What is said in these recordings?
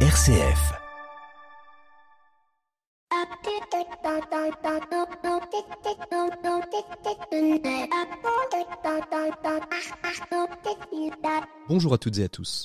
RCF. Bonjour à toutes et à tous.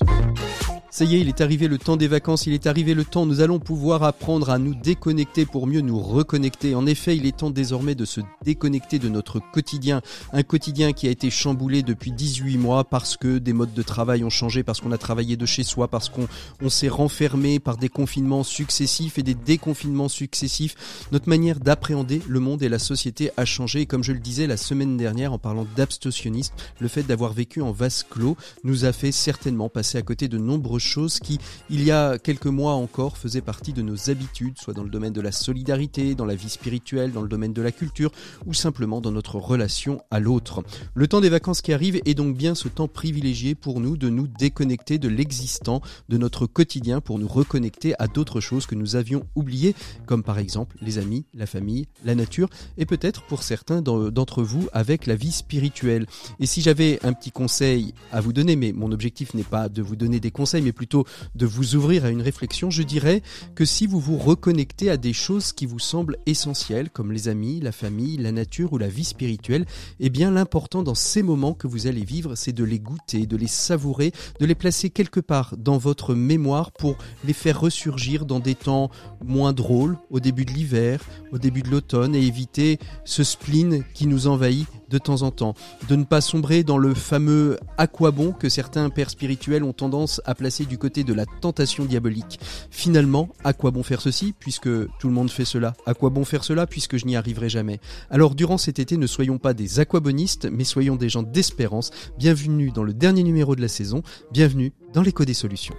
Ça y est, il est arrivé le temps des vacances, il est arrivé le temps, nous allons pouvoir apprendre à nous déconnecter pour mieux nous reconnecter. En effet, il est temps désormais de se déconnecter de notre quotidien, un quotidien qui a été chamboulé depuis 18 mois parce que des modes de travail ont changé, parce qu'on a travaillé de chez soi, parce qu'on on, s'est renfermé par des confinements successifs et des déconfinements successifs. Notre manière d'appréhender le monde et la société a changé et comme je le disais la semaine dernière en parlant d'abstentionnisme, le fait d'avoir vécu en vase clos nous a fait certainement passer à côté de nombreux choses qui, il y a quelques mois encore, faisaient partie de nos habitudes, soit dans le domaine de la solidarité, dans la vie spirituelle, dans le domaine de la culture, ou simplement dans notre relation à l'autre. Le temps des vacances qui arrive est donc bien ce temps privilégié pour nous de nous déconnecter de l'existant, de notre quotidien, pour nous reconnecter à d'autres choses que nous avions oubliées, comme par exemple les amis, la famille, la nature, et peut-être pour certains d'entre vous avec la vie spirituelle. Et si j'avais un petit conseil à vous donner, mais mon objectif n'est pas de vous donner des conseils, mais plutôt de vous ouvrir à une réflexion, je dirais que si vous vous reconnectez à des choses qui vous semblent essentielles, comme les amis, la famille, la nature ou la vie spirituelle, eh bien l'important dans ces moments que vous allez vivre, c'est de les goûter, de les savourer, de les placer quelque part dans votre mémoire pour les faire ressurgir dans des temps moins drôles, au début de l'hiver, au début de l'automne, et éviter ce spleen qui nous envahit de temps en temps, de ne pas sombrer dans le fameux à quoi bon que certains pères spirituels ont tendance à placer du côté de la tentation diabolique. Finalement, à quoi bon faire ceci puisque tout le monde fait cela? À quoi bon faire cela puisque je n'y arriverai jamais? Alors durant cet été, ne soyons pas des aquabonistes, mais soyons des gens d'espérance. Bienvenue dans le dernier numéro de la saison, bienvenue dans l'écho des solutions.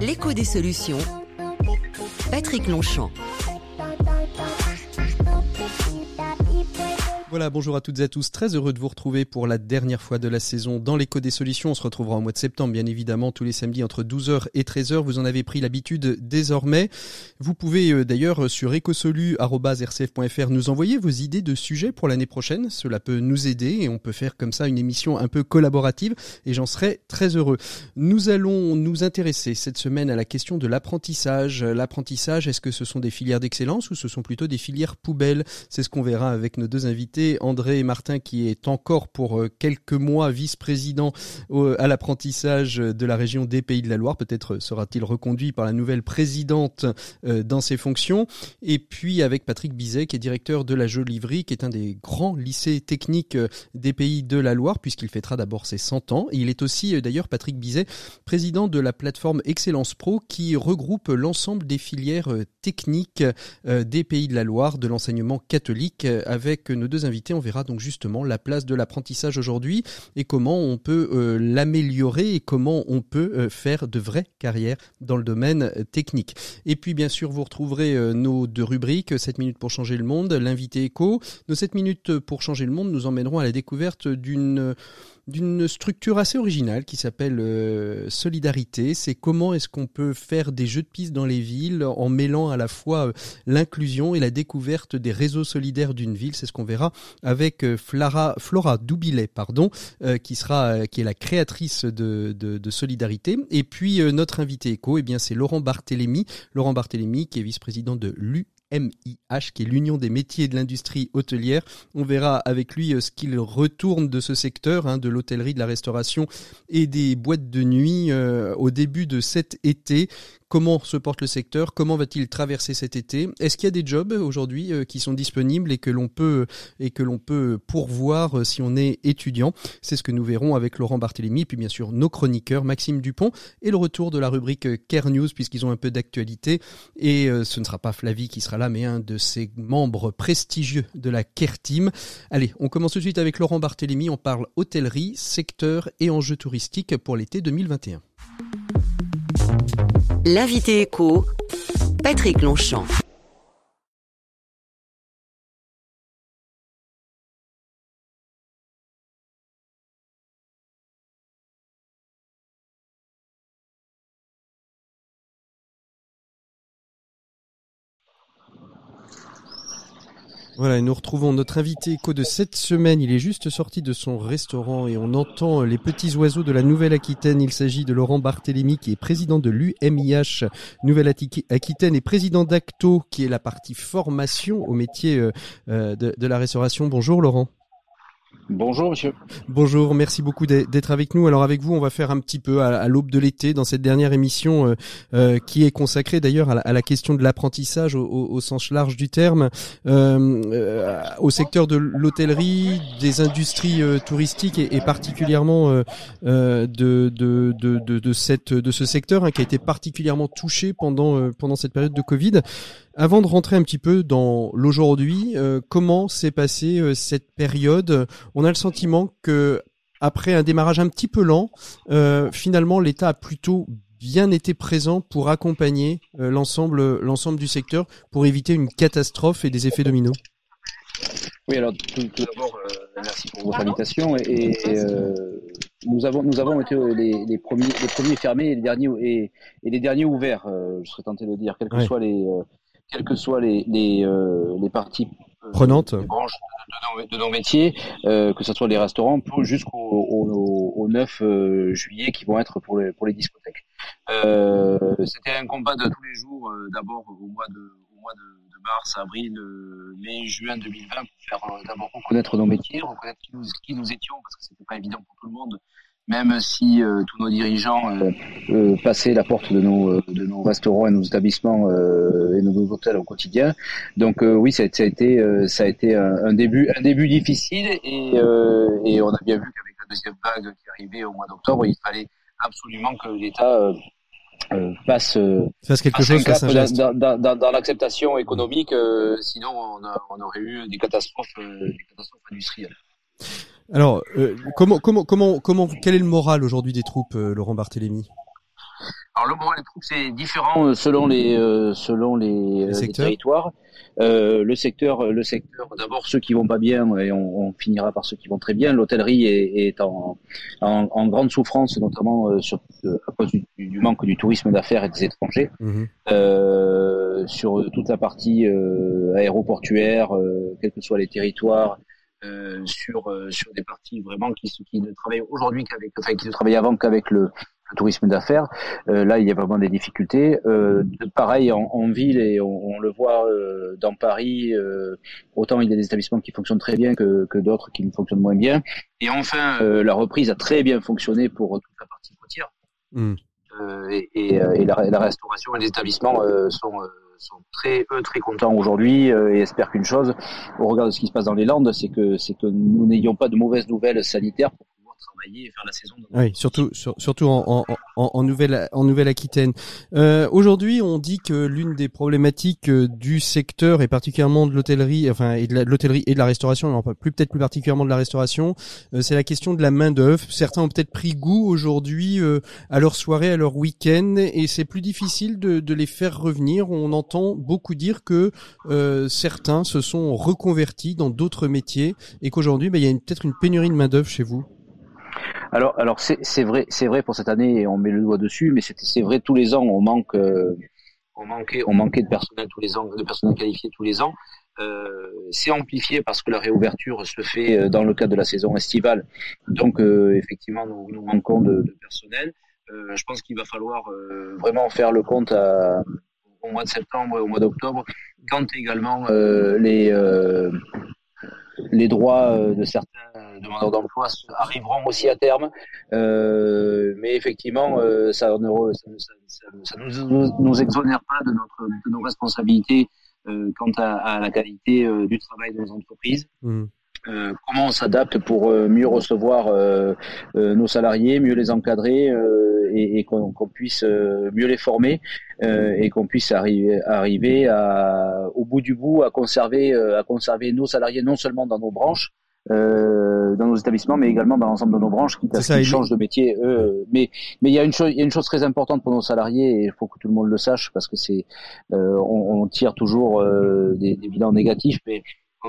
L'écho des solutions. Patrick Longchamp. Voilà, bonjour à toutes et à tous. Très heureux de vous retrouver pour la dernière fois de la saison dans l'écho des solutions. On se retrouvera au mois de septembre, bien évidemment, tous les samedis entre 12h et 13h. Vous en avez pris l'habitude désormais. Vous pouvez euh, d'ailleurs sur ecosolu.rcf.fr nous envoyer vos idées de sujets pour l'année prochaine. Cela peut nous aider et on peut faire comme ça une émission un peu collaborative et j'en serai très heureux. Nous allons nous intéresser cette semaine à la question de l'apprentissage. L'apprentissage, est-ce que ce sont des filières d'excellence ou ce sont plutôt des filières poubelles? C'est ce qu'on verra avec nos deux invités André Martin qui est encore pour euh, quelques mois vice-président à l'apprentissage de la région des Pays de la Loire. Peut-être sera-t-il reconduit par la nouvelle présidente euh, dans ses fonctions. Et puis avec Patrick Bizet qui est directeur de la Jolivry, qui est un des grands lycées techniques euh, des Pays de la Loire puisqu'il fêtera d'abord ses 100 ans. Il est aussi d'ailleurs Patrick Bizet, président de la plateforme Excellence Pro qui regroupe l'ensemble des filières techniques des Pays de la Loire de l'enseignement catholique avec nos deux on verra donc justement la place de l'apprentissage aujourd'hui et comment on peut euh, l'améliorer et comment on peut euh, faire de vraies carrières dans le domaine euh, technique. Et puis bien sûr, vous retrouverez nos deux rubriques, 7 minutes pour changer le monde, l'invité écho. Nos 7 minutes pour changer le monde nous emmèneront à la découverte d'une d'une structure assez originale qui s'appelle euh, Solidarité. C'est comment est-ce qu'on peut faire des jeux de piste dans les villes en mêlant à la fois euh, l'inclusion et la découverte des réseaux solidaires d'une ville. C'est ce qu'on verra avec euh, Flora, Doubilet, pardon, qui sera, qui est la créatrice de, de, de Solidarité. Et puis notre invité éco, eh bien c'est Laurent Barthélémy. Laurent Barthélémy qui est vice-président de l'U MIH, qui est l'Union des métiers de l'industrie hôtelière. On verra avec lui euh, ce qu'il retourne de ce secteur, hein, de l'hôtellerie, de la restauration et des boîtes de nuit euh, au début de cet été. Comment se porte le secteur? Comment va-t-il traverser cet été? Est-ce qu'il y a des jobs aujourd'hui euh, qui sont disponibles et que l'on peut et que l'on peut pourvoir euh, si on est étudiant? C'est ce que nous verrons avec Laurent Barthélémy, puis bien sûr nos chroniqueurs Maxime Dupont et le retour de la rubrique euh, Care News puisqu'ils ont un peu d'actualité. Et ce ne sera pas Flavie qui sera là, mais un de ses membres prestigieux de la Care Team. Allez, on commence tout de suite avec Laurent Barthélémy. On parle hôtellerie, secteur et enjeux touristiques pour l'été 2021. L'invité écho, Patrick Longchamp. Voilà, nous retrouvons notre invité éco de cette semaine. Il est juste sorti de son restaurant et on entend les petits oiseaux de la Nouvelle-Aquitaine. Il s'agit de Laurent Barthélémy qui est président de l'UMIH Nouvelle-Aquitaine et président d'Acto qui est la partie formation au métier euh, euh, de la restauration. Bonjour Laurent. Bonjour monsieur. Bonjour, merci beaucoup d'être avec nous. Alors avec vous, on va faire un petit peu à, l'aube de l'été dans cette dernière émission euh, euh, qui est consacrée d'ailleurs à, la question de l'apprentissage au, sens large du terme, euh, au secteur de l'hôtellerie, des industries touristiques et, particulièrement de, de, de, de, cette de ce secteur hein, qui a été particulièrement touché pendant pendant cette période de Covid. Avant de rentrer un petit peu dans l'aujourd'hui, comment s'est passée cette période? On a le sentiment que après un démarrage un petit peu lent, euh, finalement l'État a plutôt bien été présent pour accompagner l'ensemble l'ensemble du secteur pour éviter une catastrophe et des effets dominos. Oui, alors tout, d'abord, merci pour votre invitation. Et, nous avons nous avons été les, premiers les premiers fermés et les derniers et, les derniers ouverts. je serais tenté de dire, quels que soient les quelles que soient les, les, euh, euh, prenantes, les branches de, nos, de nos métiers, euh, que ce soit les restaurants, jusqu'au au, au 9 juillet qui vont être pour les, pour les discothèques. C'était un combat de tous les jours, d'abord au mois de, au mois de, de mars, avril, mai, juin 2020, pour faire d'abord reconnaître nos métiers, reconnaître qui nous, qui nous étions, parce que c'était pas évident pour tout le monde même si euh, tous nos dirigeants euh, euh, passaient la porte de nos, de nos restaurants et nos établissements et nos hôtels au quotidien. Donc oui, ça, a été, ça a été un, début, un début difficile et, et on a bien vu qu'avec la deuxième vague qui arrivait au mois d'octobre, il fallait absolument que l'État passe, fasse quelque chose dans, dans, dans, dans l'acceptation économique, sinon on, a, on, aurait eu des catastrophes, des catastrophes industrielles. Alors, euh, comment, comment, comment, comment, quel est le moral aujourd'hui des troupes, euh, Laurent Barthélémy? Alors, le moral des troupes, c'est différent euh, selon les, selon les, territoires. le secteur, le secteur. D'abord, ceux qui vont pas bien, et on, finira par ceux qui vont très bien. L'hôtellerie est, est en, en, grande souffrance, notamment sur, à cause du, manque du tourisme d'affaires et des étrangers. Mmh sur toute la partie aéroportuaire, quels que soient les territoires euh, sur euh, sur des parties vraiment qui, qui ne travaillent aujourd'hui qu'avec, enfin qui ne travaillent avant qu'avec le, tourisme d'affaires. Euh, là, il y a vraiment des difficultés. Euh, pareil en, en, ville et on, on le voit euh, dans Paris. autant il y a des établissements qui fonctionnent très bien que, que d'autres qui ne fonctionnent moins bien. Et enfin, la reprise a très bien fonctionné pour toute la partie côtière. Mmh. et, et, et la, la, restauration et les établissements sont sont très eux très contents aujourd'hui euh, et espèrent qu'une chose, au regard de ce qui se passe dans les Landes, c'est que c'est que nous n'ayons pas de mauvaises nouvelles sanitaires travailler et faire la saison. Oui, surtout surtout en, en, en, Nouvelle en Nouvelle-Aquitaine. Euh, Aujourd'hui, on dit que l'une des problématiques euh, du secteur et particulièrement de l'hôtellerie, enfin et de l'hôtellerie et de la restauration, non, plus peut-être plus particulièrement de la restauration, euh, c'est la question de la main d'œuvre. Certains ont peut-être pris goût aujourd'hui euh, à leur soirée, à leur week-end, et c'est plus difficile de, de, les faire revenir. On entend beaucoup dire que certains se sont reconvertis dans d'autres métiers et qu'aujourd'hui, ben, il y a peut-être une pénurie de main d'œuvre chez vous. Alors, alors c'est vrai, c'est vrai pour cette année, on met le doigt dessus, mais c'est vrai tous les ans, on manque, euh, on manquait, on manquait de personnel tous les ans, de personnel qualifié tous les ans. Euh, c'est amplifié parce que la réouverture se fait euh, dans le cadre de la saison estivale. Donc, effectivement, nous, nous manquons de, de personnel. je pense qu'il va falloir vraiment faire le compte à, au mois de septembre et au mois d'octobre, quand également les les droits euh, de certains demandeurs d'emploi arriveront aussi à terme. Euh, mais effectivement, euh, ça, ne ça, nous, nous, exonère pas de, notre, de nos responsabilités quant à, la qualité du travail de nos entreprises. Mmh. Euh, comment on s'adapte pour euh, mieux recevoir euh, nos salariés, mieux les encadrer et, et qu'on puisse mieux les former et qu'on puisse arriver, arriver à, au bout du bout à conserver, à conserver nos salariés non seulement dans nos branches, euh, dans nos établissements, mais également dans l'ensemble de nos branches, qui, qui changent de métier. Eux, mais mais il y a une chose, il y a une chose très importante pour nos salariés et il faut que tout le monde le sache parce que c'est, euh, on, on, tire toujours euh, des, des bilans négatifs, mais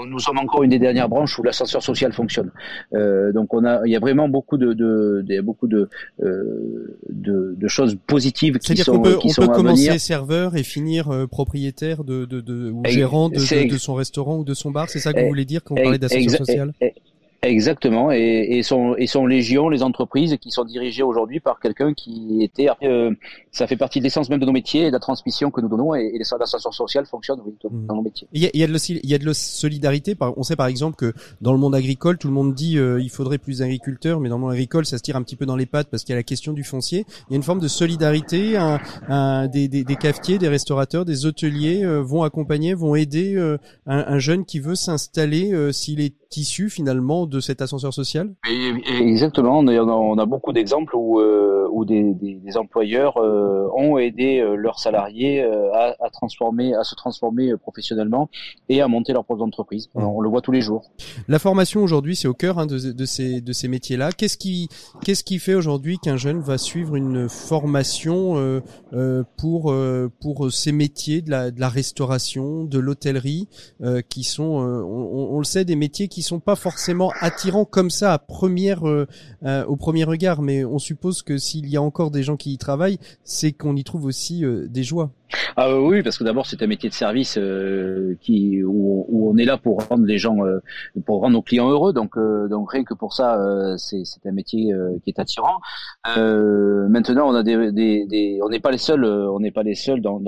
nous sommes encore une des dernières branches où l'ascenseur social fonctionne. Euh, donc on a, il y a vraiment beaucoup de, de, de beaucoup de, euh, de, de, choses positives qui sont, qu'on peut, qui on sont peut à commencer venir. serveur et finir euh, propriétaire de, de, de ou gérant de, son restaurant ou de son bar. C'est ça que Eh, vous voulez dire quand vous parlez d'ascenseur social? eh, Exactement, et, et sont et sont légion les entreprises qui sont dirigées aujourd'hui par quelqu'un qui était. euh, ça fait partie de l'essence même de nos métiers et de la transmission que nous donnons, et, et l'ascenseur social fonctionne oui, Mm. dans nos métiers. Il y, a, il y a de la, il y a de la solidarité. On sait par exemple que dans le monde agricole, tout le monde dit euh, il faudrait plus d'agriculteurs, mais dans le monde agricole, ça se tire un petit peu dans les pattes parce qu'il y a la question du foncier. Il y a une forme de solidarité. Un, un- des, des, des cafetiers, des restaurateurs, des hôteliers euh, vont accompagner, vont aider euh, un, un jeune qui veut s'installer euh, s'il est issu finalement de cet ascenseur social? Et- et Exactement, on a, on a beaucoup d'exemples où, euh, où des, des, des employeurs euh, ont aidé euh, leurs salariés euh, à, à transformer, à se transformer euh, professionnellement et à monter leur propre entreprise. Mhm. On le voit tous les jours. La formation aujourd'hui, c'est au cœur hein, de, de ces de ces métiers-là. Qu'est-ce qui qu'est-ce qui fait aujourd'hui qu'un jeune va suivre une formation euh, euh, pour euh, pour ces métiers de la de la restauration, de l'hôtellerie, euh, qui sont, euh, on, on le sait, des métiers qui sont pas forcément attirants comme ça à première euh, euh, au premier regard, mais on suppose que s'il y a encore des gens qui y travaillent, c'est qu'on y trouve aussi euh, des joies. Ah euh, oui, parce que d'abord c'est un métier de service euh, qui où, on est là pour rendre les gens, euh, pour rendre nos clients heureux. Donc donc rien que pour ça, c'est un métier qui est attirant. Maintenant, on a des, on n'est pas les seuls, on n'est pas les seuls dans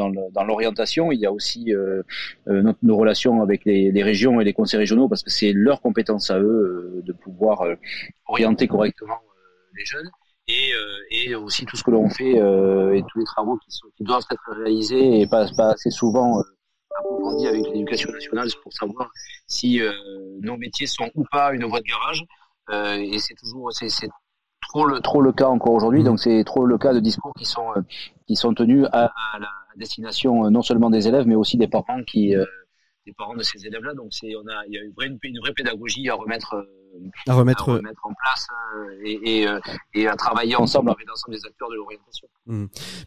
l'orientation. Il y a aussi nos, nos relations avec les, les régions et les conseils régionaux parce que c'est leur compétence à eux de pouvoir orienter correctement les jeunes et, euh, et aussi tout ce que l'on fait euh, et tous les travaux qui, sont, qui doivent être réalisés et pas, pas assez souvent euh, approfondis avec l'éducation nationale pour savoir si nos métiers sont ou pas une voie de garage. Et c'est toujours c'est, c'est trop le trop le cas encore aujourd'hui. Donc c'est trop le cas de discours qui sont qui sont tenus à, à la destination non seulement des élèves mais aussi des parents qui euh, des parents de ces élèves-là. Donc c'est on a il y a une vraie une vraie pédagogie à remettre À remettre. à remettre en place euh, et, et, euh, et à travailler ensemble avec l'ensemble des acteurs de l'orientation.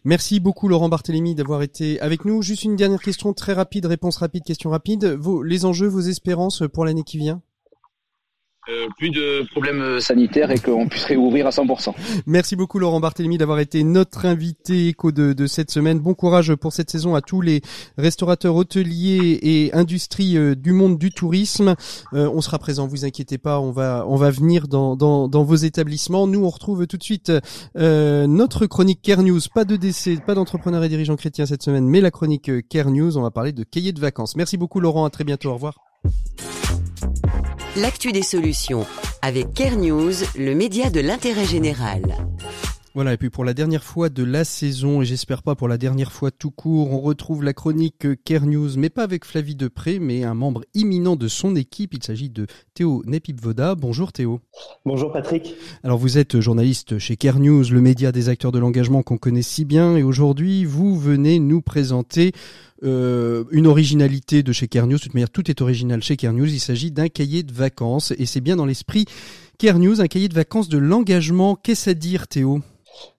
Merci beaucoup Laurent Barthélémy d'avoir été avec nous. Juste une dernière question très rapide, réponse rapide, question rapide. Vos, les enjeux, vos espérances pour l'année qui vient? Euh, plus de problèmes sanitaires et qu'on puisse réouvrir à 100%. Merci beaucoup Laurent Barthélémy d'avoir été notre invité éco de, de cette semaine. Bon courage pour cette saison à tous les restaurateurs, hôteliers et industries euh, du monde du tourisme. Euh, on sera présent, vous inquiétez pas, on va on va venir dans, dans, dans vos établissements. Nous on retrouve tout de suite euh, notre chronique Care News. Pas de décès, pas d'entrepreneurs et dirigeants chrétiens cette semaine, mais la chronique euh, Care News. On va parler de cahiers de vacances. Merci beaucoup Laurent, à très bientôt. Au revoir. L'actu des solutions avec Care News, le média de l'intérêt général. Voilà, et puis pour la dernière fois de la saison, et j'espère pas pour la dernière fois tout court, on retrouve la chronique Care News, mais pas avec Flavie Depré, mais un membre imminent de son équipe. Il s'agit de Théo Nepipvoda. Bonjour Théo. Bonjour Patrick. Alors vous êtes journaliste chez Care News, le média des acteurs de l'engagement qu'on connaît si bien, et aujourd'hui vous venez nous présenter euh, une originalité de chez Care News. De toute manière, tout est original chez Care News. Il s'agit d'un cahier de vacances, et c'est bien dans l'esprit Care News, un cahier de vacances de l'engagement. Qu'est-ce à dire Théo?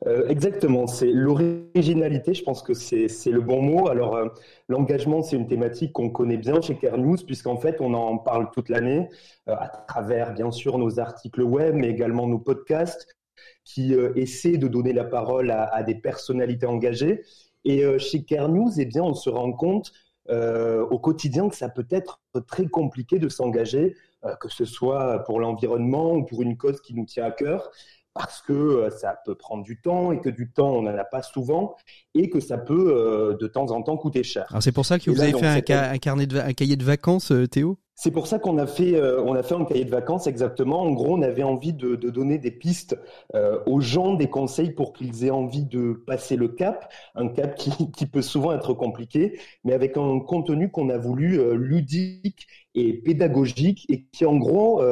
Euh, exactement, c'est l'originalité, je pense que c'est le bon mot. Alors, euh, l'engagement, c'est une thématique qu'on connaît bien chez Care News, puisqu'en fait, on en parle toute l'année, à travers, bien sûr, nos articles web, mais également nos podcasts, qui essaient de donner la parole à des personnalités engagées. Et euh, chez Care News, eh bien, on se rend compte euh, au quotidien que ça peut être très compliqué de s'engager, euh, que ce soit pour l'environnement ou pour une cause qui nous tient à cœur parce que euh, ça peut prendre du temps et que du temps, on n'en a pas souvent et que ça peut de temps en temps coûter cher. Alors c'est pour ça que Et vous là, avez fait un, cette ca- un carnet de un cahier de vacances, Théo? C'est pour ça qu'on a fait, euh, on a fait un cahier de vacances exactement. En gros, on avait envie de, donner des pistes euh, aux gens, des conseils pour qu'ils aient envie de passer le cap, un cap qui, peut souvent être compliqué, mais avec un contenu qu'on a voulu euh, ludique et pédagogique et qui en gros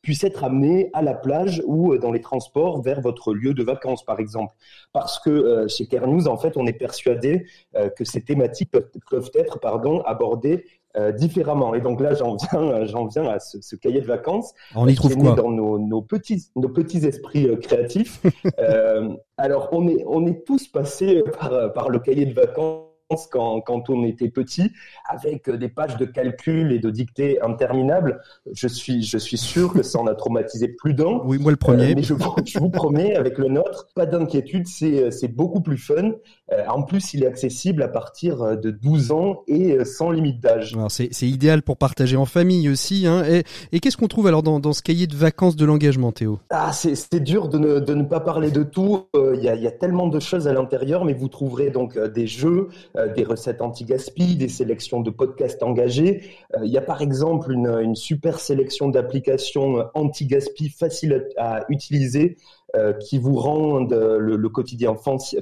puisse être amené à la plage ou dans les transports vers votre lieu de vacances par exemple. Parce que chez Care en fait, on est persuadé que ces thématiques peuvent, peuvent être pardon, abordées euh, différemment. Et donc là, j'en viens, j'en viens à ce, ce cahier de vacances On y trouve quoi dans nos, nos petits, nos petits esprits euh, créatifs. Euh, alors, on est, on est tous passés par, par le cahier de vacances quand, quand on était petit, avec des pages de calcul et de dictées interminables. Je suis, je suis sûr que ça en a traumatisé plus d'un. Oui, moi le premier. mais je, je, vous promets, avec le nôtre, pas d'inquiétude, c'est beaucoup plus fun. en plus, il est accessible à partir de 12 ans et sans limite d'âge. C'est idéal pour partager en famille aussi. Hein. Et, et qu'est-ce qu'on trouve alors dans, dans, ce cahier de vacances de l'engagement, Théo? Ah, C'est dur de ne, de ne, pas parler de tout. Il y, a, y, a, tellement de choses à l'intérieur, mais vous trouverez donc des jeux, des recettes anti-gaspi, des sélections de podcasts engagés. Il y a par exemple une, super sélection d'applications anti-gaspi faciles à, utiliser euh, qui vous rendent le, le quotidien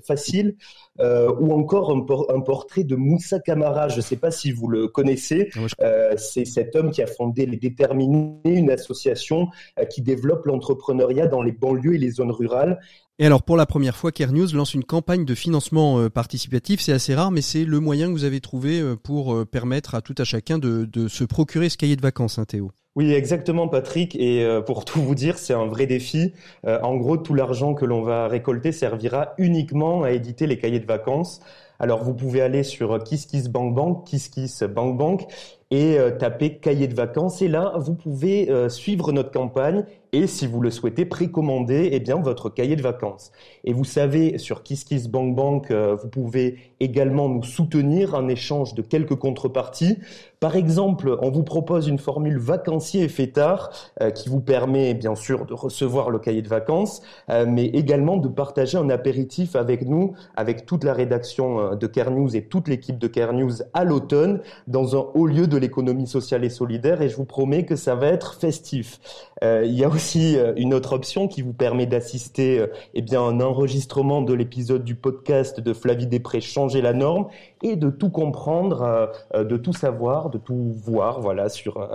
facile, euh, ou encore un, por un, portrait de Moussa Camara. Je ne sais pas si vous le connaissez. Euh, c'est cet homme qui a fondé Les Déterminés, une association euh, qui développe l'entrepreneuriat dans les banlieues et les zones rurales. Et alors pour la première fois, Care News lance une campagne de financement euh, participatif. C'est assez rare, mais c'est le moyen que vous avez trouvé euh, pour permettre à tout à chacun de, de se procurer ce cahier de vacances, hein, Théo? Oui, exactement, Patrick. Et euh, pour tout vous dire, c'est un vrai défi. Euh, en gros, tout l'argent que l'on va récolter servira uniquement à éditer les cahiers de vacances. Alors, vous pouvez aller sur KissKissBankBank, KissKissBankBank et euh, taper cahier de vacances. Et là, vous pouvez suivre notre campagne et si vous le souhaitez, précommander eh bien, votre cahier de vacances. Et vous savez, sur KissKissBankBank, vous pouvez également nous soutenir en échange de quelques contreparties. Par exemple, on vous propose une formule vacancier et fêtard euh, qui vous permet bien sûr de recevoir le cahier de vacances, euh, mais également de partager un apéritif avec nous, avec toute la rédaction de Care News et toute l'équipe de Care News à l'automne, dans un haut lieu de l'économie sociale et solidaire. Et je vous promets que ça va être festif. il y a aussi euh, une autre option qui vous permet d'assister euh, eh bien, à un enregistrement de l'épisode du podcast de Flavie Després Changer la norme et de tout comprendre, euh, de tout savoir, de tout voir voilà, sur,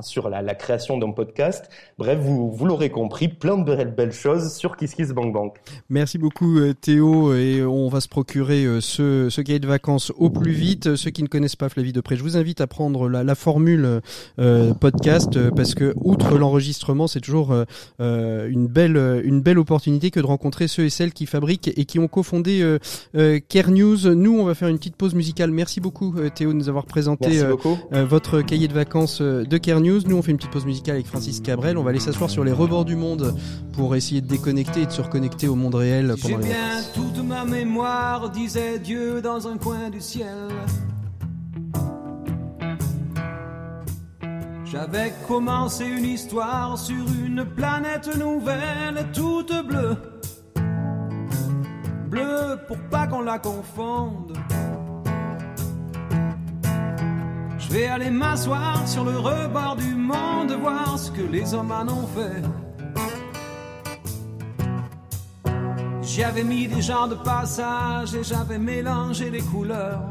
sur la, création d'un podcast. Bref, vous, vous l'aurez compris, plein de belles, belles choses sur KissKissBankBank. Merci beaucoup Théo et on va se procurer ce, ce cahier de vacances au plus vite. Ceux qui ne connaissent pas Flavie Després, je vous invite à prendre la, formule euh, podcast parce que outre l'enregistrement, c'est toujours euh, une belle une belle opportunité que de rencontrer ceux et celles qui fabriquent et qui ont cofondé euh, euh, Care News. Nous, on va faire une petite pause musicale. Merci beaucoup Théo de nous avoir présenté votre cahier de vacances de Care News. Nous, on fait une petite pause musicale avec Francis Cabrel. On va aller s'asseoir sur les rebords du monde pour essayer de déconnecter et de se reconnecter au monde réel pendant les bien toute ma mémoire, disait Dieu dans un coin du ciel. J'avais commencé une histoire sur une planète nouvelle, toute bleue. Bleue pour pas qu'on la confonde. Je vais aller m'asseoir sur le rebord du monde, voir ce que les hommes en ont fait. J'y avais mis des gens de passage et j'avais mélangé les couleurs.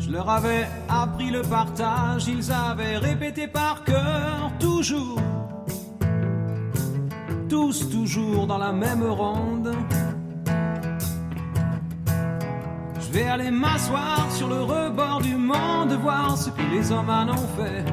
Je leur avais appris le partage, ils avaient répété par cœur, toujours, tous toujours dans la même ronde. Vais aller m'asseoir sur le rebord du monde, voir ce que les hommes en ont fait.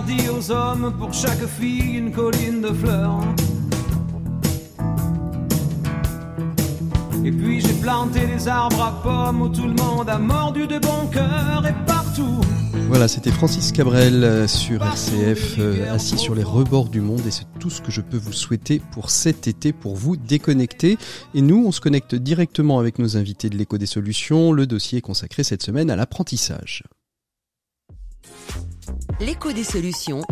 Dit aux hommes pour chaque fille une colline de fleurs. Et puis j'ai planté des arbres à pommes où tout le monde a mordu de bon cœur et partout. Voilà, c'était Francis Cabrel euh, sur RCF, euh, assis sur les rebords du monde, et c'est tout ce que je peux vous souhaiter pour cet été, pour vous déconnecter. Et nous, on se connecte directement avec nos invités de l'écho des solutions. Le dossier est consacré cette semaine à l'apprentissage. L'écho des solutions.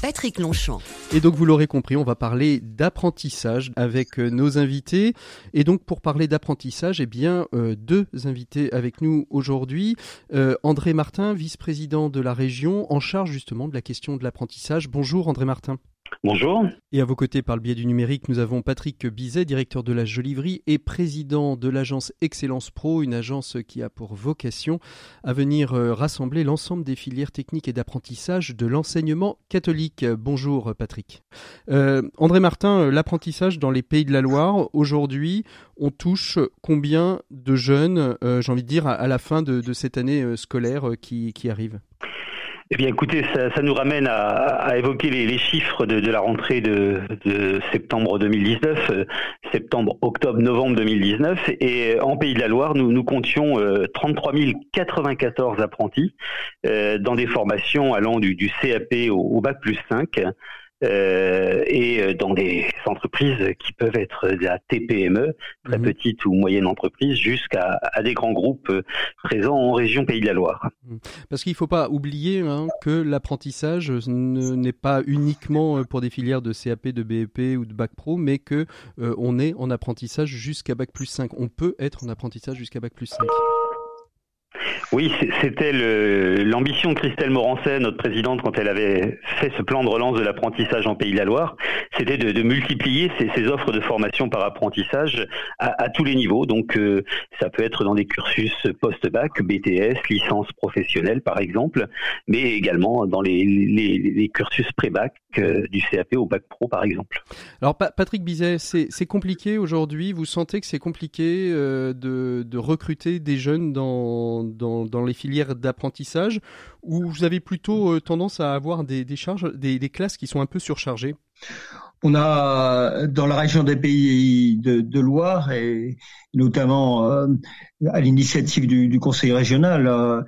Patrick Longchamp. Et donc vous l'aurez compris, on va parler d'apprentissage avec euh, nos invités. Et donc pour parler d'apprentissage, eh bien euh, deux invités avec nous aujourd'hui. Euh, André Martin, vice-président de la région, en charge justement de la question de l'apprentissage. Bonjour André Martin. Bonjour. Et à vos côtés, par le biais du numérique, nous avons Patrick Bizet, directeur de la Jolivrie et président de l'agence Excellence Pro, une agence qui a pour vocation à venir euh, rassembler l'ensemble des filières techniques et d'apprentissage de l'enseignement catholique. Bonjour Patrick. Euh, André Martin, euh, l'apprentissage dans les pays de la Loire, aujourd'hui, on touche combien de jeunes, j'ai envie de dire, à, la fin de, cette année scolaire qui arrive? Eh bien, écoutez, ça, nous ramène à, évoquer les, chiffres de, la rentrée de, septembre 2019, euh, septembre, octobre, novembre 2019. Et en Pays de la Loire, nous, nous comptions 33 euh, 094 apprentis euh, dans des formations allant du, CAP au, au, bac plus 5. Euh, et euh, dans des entreprises qui peuvent être de la TPME, très mhm. petite ou moyenne entreprise, jusqu'à des grands groupes euh, présents en région Pays de la Loire. Mhm. Parce qu'il ne faut pas oublier hein, que l'apprentissage n'est pas uniquement pour des filières de CAP, de BEP ou de Bac Pro, mais que on est en apprentissage jusqu'à Bac plus 5. On peut être en apprentissage jusqu'à Bac plus 5. Oui, c'était l'ambition de Christelle Morancet, notre présidente, quand elle avait fait ce plan de relance de l'apprentissage en Pays de la Loire, c'était de, multiplier ces, offres de formation par apprentissage à, tous les niveaux. Donc, euh, ça peut être dans des cursus post-bac, BTS, licence professionnelle, par exemple, mais également dans les, cursus pré-bac euh, du CAP au bac pro, par exemple. Alors, Patrick Bizet, c'est compliqué aujourd'hui? Vous sentez que c'est compliqué euh, de, de, recruter des jeunes dans, dans les filières d'apprentissage ou vous avez plutôt euh, tendance à avoir des, charges, des, classes qui sont un peu surchargées? On a dans la région des pays de, Loire et notamment euh, à l'initiative du, conseil régional, euh,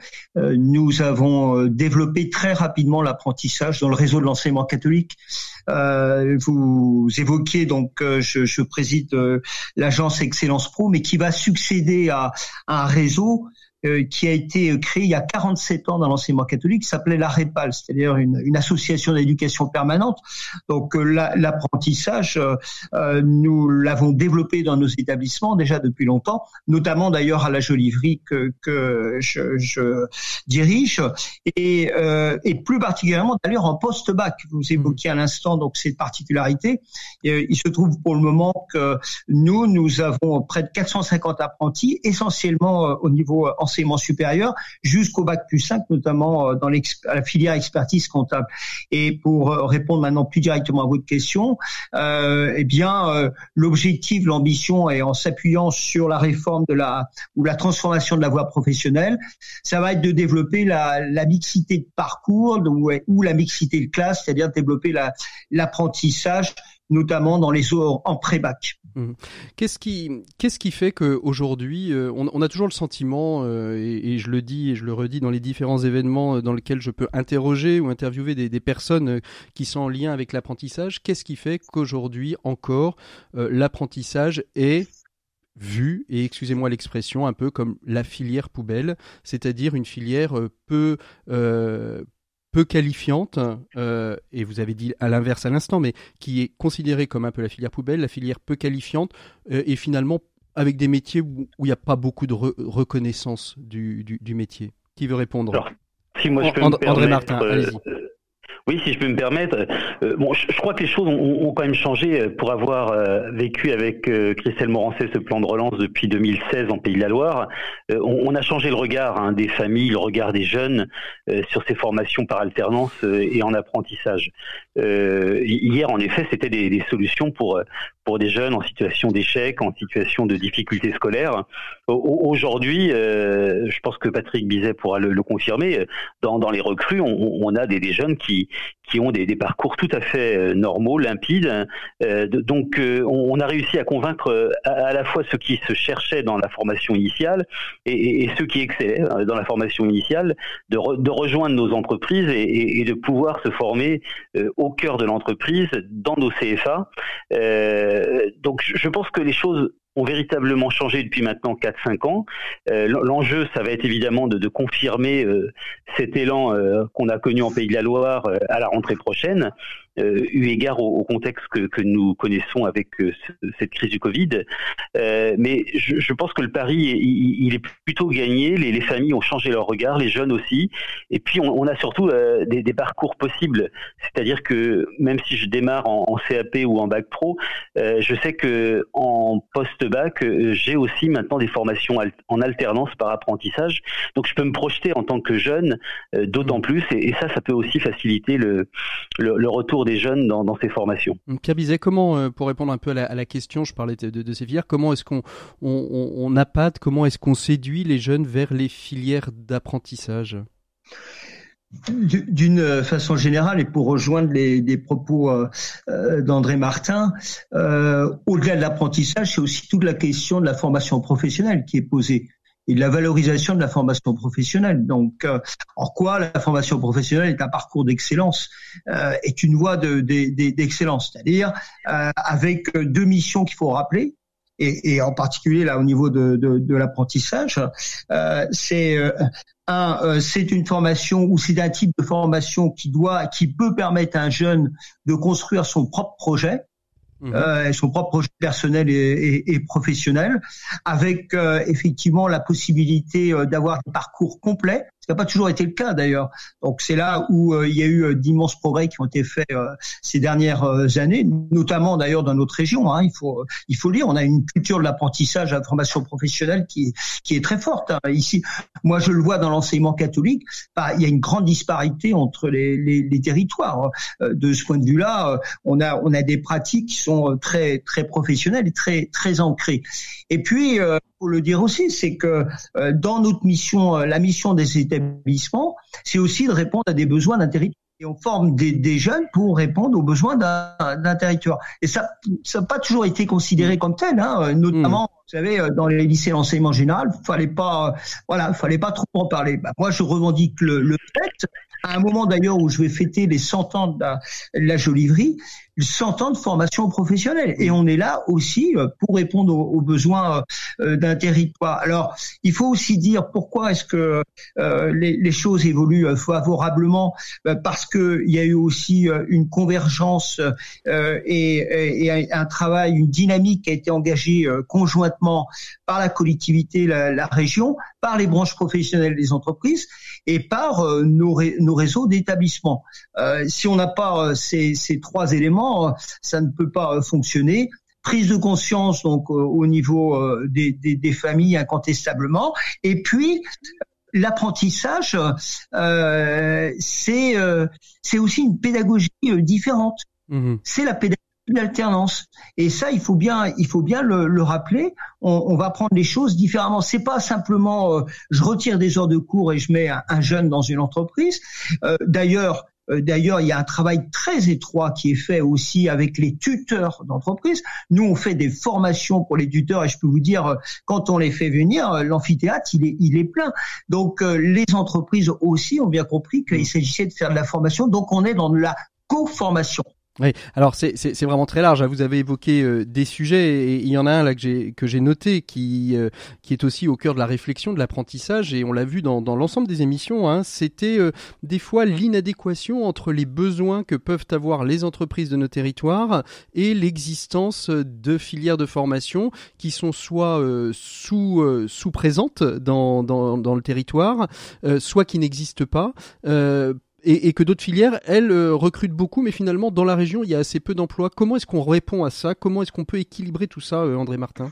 nous avons développé très rapidement l'apprentissage dans le réseau de l'enseignement catholique. vous évoquiez donc, je, préside l'agence Excellence Pro, mais qui va succéder à un réseau qui a été créé il y a 47 ans dans l'enseignement catholique, qui s'appelait la REPAL, c'est-à-dire une, association d'éducation permanente. Donc euh, l'apprentissage, euh, nous l'avons développé dans nos établissements déjà depuis longtemps, notamment d'ailleurs à la Jolivrie que, je, dirige, et, plus particulièrement d'ailleurs en post-bac. Vous évoquiez à l'instant donc cette particularité. Il se trouve pour le moment que nous, nous avons près de 450 apprentis, essentiellement au niveau enseignement supérieur jusqu'au bac plus 5, notamment euh, dans la filière expertise comptable. Et pour euh, répondre maintenant plus directement à votre question, euh, eh bien, euh, l'objectif, l'ambition, et en s'appuyant sur la réforme de la ou la transformation de la voie professionnelle, ça va être de développer la, la mixité de parcours ou, ou la mixité de classe, c'est-à-dire développer l'apprentissage notamment dans les eaux en pré-bac. Mmh. Qu'est-ce qui, qu'est-ce qui fait qu'aujourd'hui, euh, on, on, a toujours le sentiment, euh, et, je le dis et je le redis dans les différents événements euh, dans lesquels je peux interroger ou interviewer des, des personnes qui sont en lien avec l'apprentissage, qu'est-ce qui fait qu'aujourd'hui encore l'apprentissage est vu, et excusez-moi l'expression, un peu comme la filière poubelle, c'est-à-dire une filière peu, peu qualifiante, euh, et vous avez dit à l'inverse à l'instant, mais qui est considérée comme un peu la filière poubelle, la filière peu qualifiante, euh, et finalement avec des métiers où il n'y a pas beaucoup de reconnaissance du, du, métier. Qui veut répondre? Si moi je peux André Martin, euh, allez-y. Oui, si je peux me permettre. Euh, bon, je, crois que les choses ont, quand même changé euh, pour avoir euh, vécu avec Christelle Morancet ce plan de relance depuis 2016 en Pays de la Loire. On, a changé le regard hein, des familles, le regard des jeunes sur ces formations par alternance et en apprentissage. hier, en effet, c'était des, des, solutions pour pour des jeunes en situation d'échec, en situation de difficulté scolaire. Aujourd'hui, je pense que Patrick Bizet pourra le, confirmer. Dans, dans les recrues, on, a des jeunes qui qui ont des, des, parcours tout à fait euh, normaux, limpides. Euh, donc, euh, on, a réussi à convaincre à, la fois ceux qui se cherchaient dans la formation initiale et, et, ceux qui excellaient dans la formation initiale de, de rejoindre nos entreprises et, et, de pouvoir se former au cœur de l'entreprise dans nos CFA. donc, je pense que les choses ont véritablement changé depuis maintenant 4-5 ans. Euh, l'enjeu, ça va être évidemment de, confirmer euh, cet élan euh, qu'on a connu en Pays de la Loire à la rentrée prochaine. Eu égard au, contexte que, que, nous connaissons avec cette crise du Covid. mais je, je, pense que le pari, il, il est plutôt gagné. Les, les, familles ont changé leur regard, les jeunes aussi. Et puis, on, on a surtout des, des, parcours possibles. C'est-à-dire que même si je démarre en, en CAP ou en bac pro, je sais que en post-bac, j'ai aussi maintenant des formations en alternance par apprentissage. Donc, je peux me projeter en tant que jeune, euh, d'autant mmh. plus, et, ça, ça peut aussi faciliter le, le, retour des jeunes dans, dans, ces formations. Pierre Bizet, comment, euh, pour répondre un peu à la, question, je parlais de, de, ces filières, comment est-ce qu'on on, on, appâte, comment est-ce qu'on séduit les jeunes vers les filières d'apprentissage? D'une façon générale, et pour rejoindre les, les propos euh, d'André Martin, euh, au-delà de l'apprentissage, c'est aussi toute la question de la formation professionnelle qui est posée et de la valorisation de la formation professionnelle. Donc, euh, en quoi la formation professionnelle est un parcours d'excellence, euh, est une voie d'excellence, de, c'est-à-dire euh, avec deux missions qu'il faut rappeler. Et, et, en particulier là au niveau de, de, de l'apprentissage, euh, c'est un, c'est une formation ou c'est un type de formation qui doit, qui peut permettre à un jeune de construire son propre projet, Mmh. Euh, son propre projet personnel et, professionnel, avec euh, effectivement la possibilité euh, d'avoir un parcours ça n'a pas toujours été le cas d'ailleurs. Donc c'est là où euh, il y a eu euh, d'immenses progrès qui ont été faits euh, ces dernières années, notamment d'ailleurs dans notre région. Hein, il faut il faut lire. On a une culture de l'apprentissage, de la formation professionnelle qui qui est très forte hein. ici. Moi je le vois dans l'enseignement catholique. Bah, il y a une grande disparité entre les, les, les territoires. De ce point de vue-là, on a on a des pratiques qui sont très très professionnelles et très très ancrées. Et puis faut le dire aussi, c'est que euh, dans notre mission, euh, la mission des établissements, c'est aussi de répondre à des besoins d'un territoire. Et on forme des, des, jeunes pour répondre aux besoins d'un territoire. Et ça, ça n'a pas toujours été considéré comme tel, hein, notamment, mmh. vous savez, dans les lycées d'enseignement général, fallait pas, voilà, fallait pas trop en parler. Bah, moi, je revendique le, le fait, à un moment d'ailleurs où je vais fêter les 100 ans de la, de la Jolivrie, 100 ans de formation professionnelle. Et on est là aussi euh, pour répondre aux, besoins euh, d'un territoire. Alors, il faut aussi dire pourquoi est-ce que euh, les, les, choses évoluent favorablement parce que il y a eu aussi une convergence et, et, un travail, une dynamique qui a été engagée conjointement par la collectivité, la, la, région, par les branches professionnelles des entreprises et par nos, nos réseaux d'établissements. si on n'a pas ces, ces trois éléments, euh, ça ne peut pas euh, fonctionner. Prise de conscience donc euh, au niveau des, des, des, familles incontestablement. Et puis l'apprentissage euh, c'est c'est aussi une pédagogie différente. Mmh c'est la pédagogie d'alternance et ça il faut bien il faut bien le, le rappeler. On, on, va prendre les choses différemment. C'est pas simplement je retire des heures de cours et je mets un, un jeune dans une entreprise. D'ailleurs euh, d'ailleurs, il y a un travail très étroit qui est fait aussi avec les tuteurs d'entreprise. Nous, on fait des formations pour les tuteurs et je peux vous dire, euh, quand on les fait venir, euh, l'amphithéâtre, il est, il est plein. Donc, les entreprises aussi ont bien compris qu'il mmh. s'agissait de faire de la formation. Donc, on est dans de la co-formation. Oui, alors c'est vraiment très large. Hein. Vous avez évoqué euh, des sujets et il y en a un là que j'ai que j'ai noté qui euh, qui est aussi au cœur de la réflexion, de l'apprentissage et on l'a vu dans, dans l'ensemble des émissions. Hein. C'était euh, des fois l'inadéquation entre les besoins que peuvent avoir les entreprises de nos territoires et l'existence de filières de formation qui sont soit sous sous présentes dans, dans dans le territoire, soit qui n'existent pas et, que d'autres filières, elles, euh, recrutent beaucoup, mais finalement, dans la région, il y a assez peu d'emplois. Comment est-ce qu'on répond à ça? Comment est-ce qu'on peut équilibrer tout ça, euh, André Martin?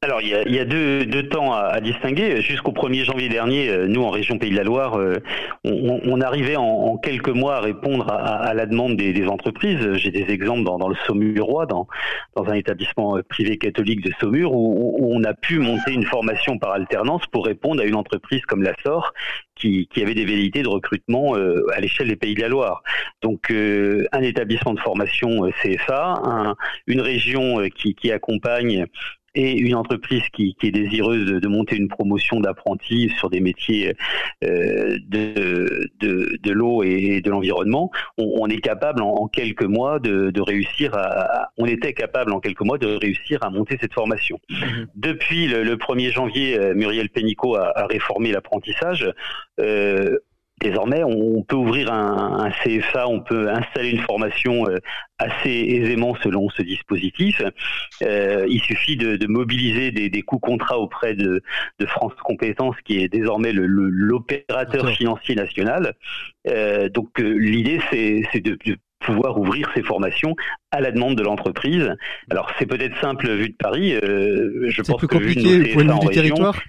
Alors il y a, il y a deux, deux, temps à, à distinguer. Jusqu'au 1er janvier dernier, euh, nous en région Pays de la Loire, on, on arrivait en, en, quelques mois à répondre à, à la demande des, des entreprises. J'ai des exemples dans, dans le Saumurois, dans, dans un établissement privé catholique de Saumur, où, où, on a pu monter une formation par alternance pour répondre à une entreprise comme la SOR qui, qui avait des velléités de recrutement euh, à l'échelle des Pays de la Loire. Donc euh, un établissement de formation euh, CFA, un, une région qui, qui accompagne et une entreprise qui, qui est désireuse de, de, monter une promotion d'apprentis sur des métiers euh, de, de, de l'eau et de l'environnement, on, on, est capable en, en quelques mois de, de, réussir à, on était capable en quelques mois de réussir à monter cette formation. Mmh. Depuis le, le, 1er janvier, Muriel Pénicaud a, a réformé l'apprentissage. Euh, désormais, on peut ouvrir un, un, CFA, on peut installer une formation assez aisément selon ce dispositif. Euh, il suffit de, de mobiliser des, des coûts contrats auprès de, de, France Compétences, qui est désormais l'opérateur le, financier national. Euh, donc l'idée, c'est de, de pouvoir ouvrir ces formations à la demande de l'entreprise. Alors c'est peut-être simple vu de Paris. Euh, je pense plus que compliqué vu de du territoire.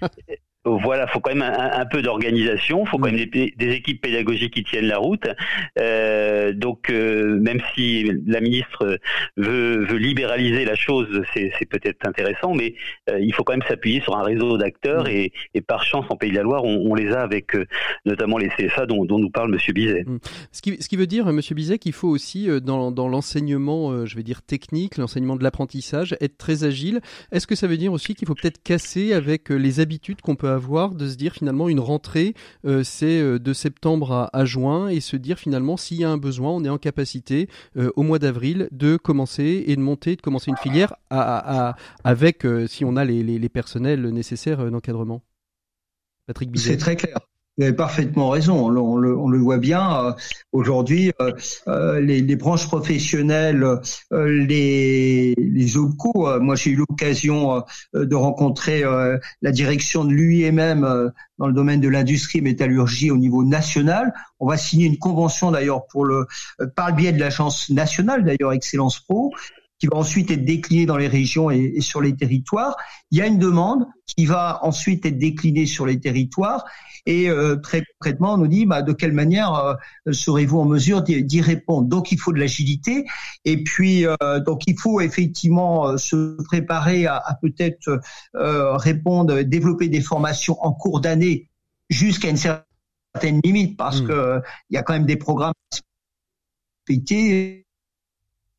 Voilà, faut quand même un, un peu d'organisation, faut quand même des, des, équipes pédagogiques qui tiennent la route. Euh, donc, euh, même si la ministre veut, veut libéraliser la chose, c'est peut-être intéressant, mais euh, il faut quand même s'appuyer sur un réseau d'acteurs et, et, par chance, en Pays de la Loire, on, on les a avec notamment les CFA dont, dont, nous parle Monsieur Bizet. Ce qui, ce qui veut dire, Monsieur Bizet, qu'il faut aussi dans, dans l'enseignement, je vais dire technique, l'enseignement de l'apprentissage, être très agile. Est-ce que ça veut dire aussi qu'il faut peut-être casser avec les habitudes qu'on peut avoir de se dire finalement une rentrée, euh, c'est euh, de septembre à, juin et se dire finalement s'il y a un besoin, on est en capacité euh, au mois d'avril de commencer et de monter, de commencer une filière à, avec si on a les, les, personnels nécessaires d'encadrement. Patrick. C'est très clair. Vous avez parfaitement raison. On, on, le, on le, voit bien euh, aujourd'hui. Euh, euh, les, les, branches professionnelles, les, les OPCO. moi, j'ai eu l'occasion de rencontrer la direction de l'UIMM dans le domaine de l'industrie métallurgie au niveau national. On va signer une convention d'ailleurs pour le par le biais de l'agence nationale d'ailleurs Excellence Pro qui va ensuite être déclinée dans les régions et, et, sur les territoires. Il y a une demande qui va ensuite être déclinée sur les territoires et euh, très concrètement on nous dit bah, de quelle manière euh, serez-vous en mesure d'y répondre? Donc il faut de l'agilité et puis euh, donc il faut effectivement euh, se préparer à, à peut-être euh, répondre, développer des formations en cours d'année jusqu'à une certaine limite parce mmh. que il y a quand même des programmes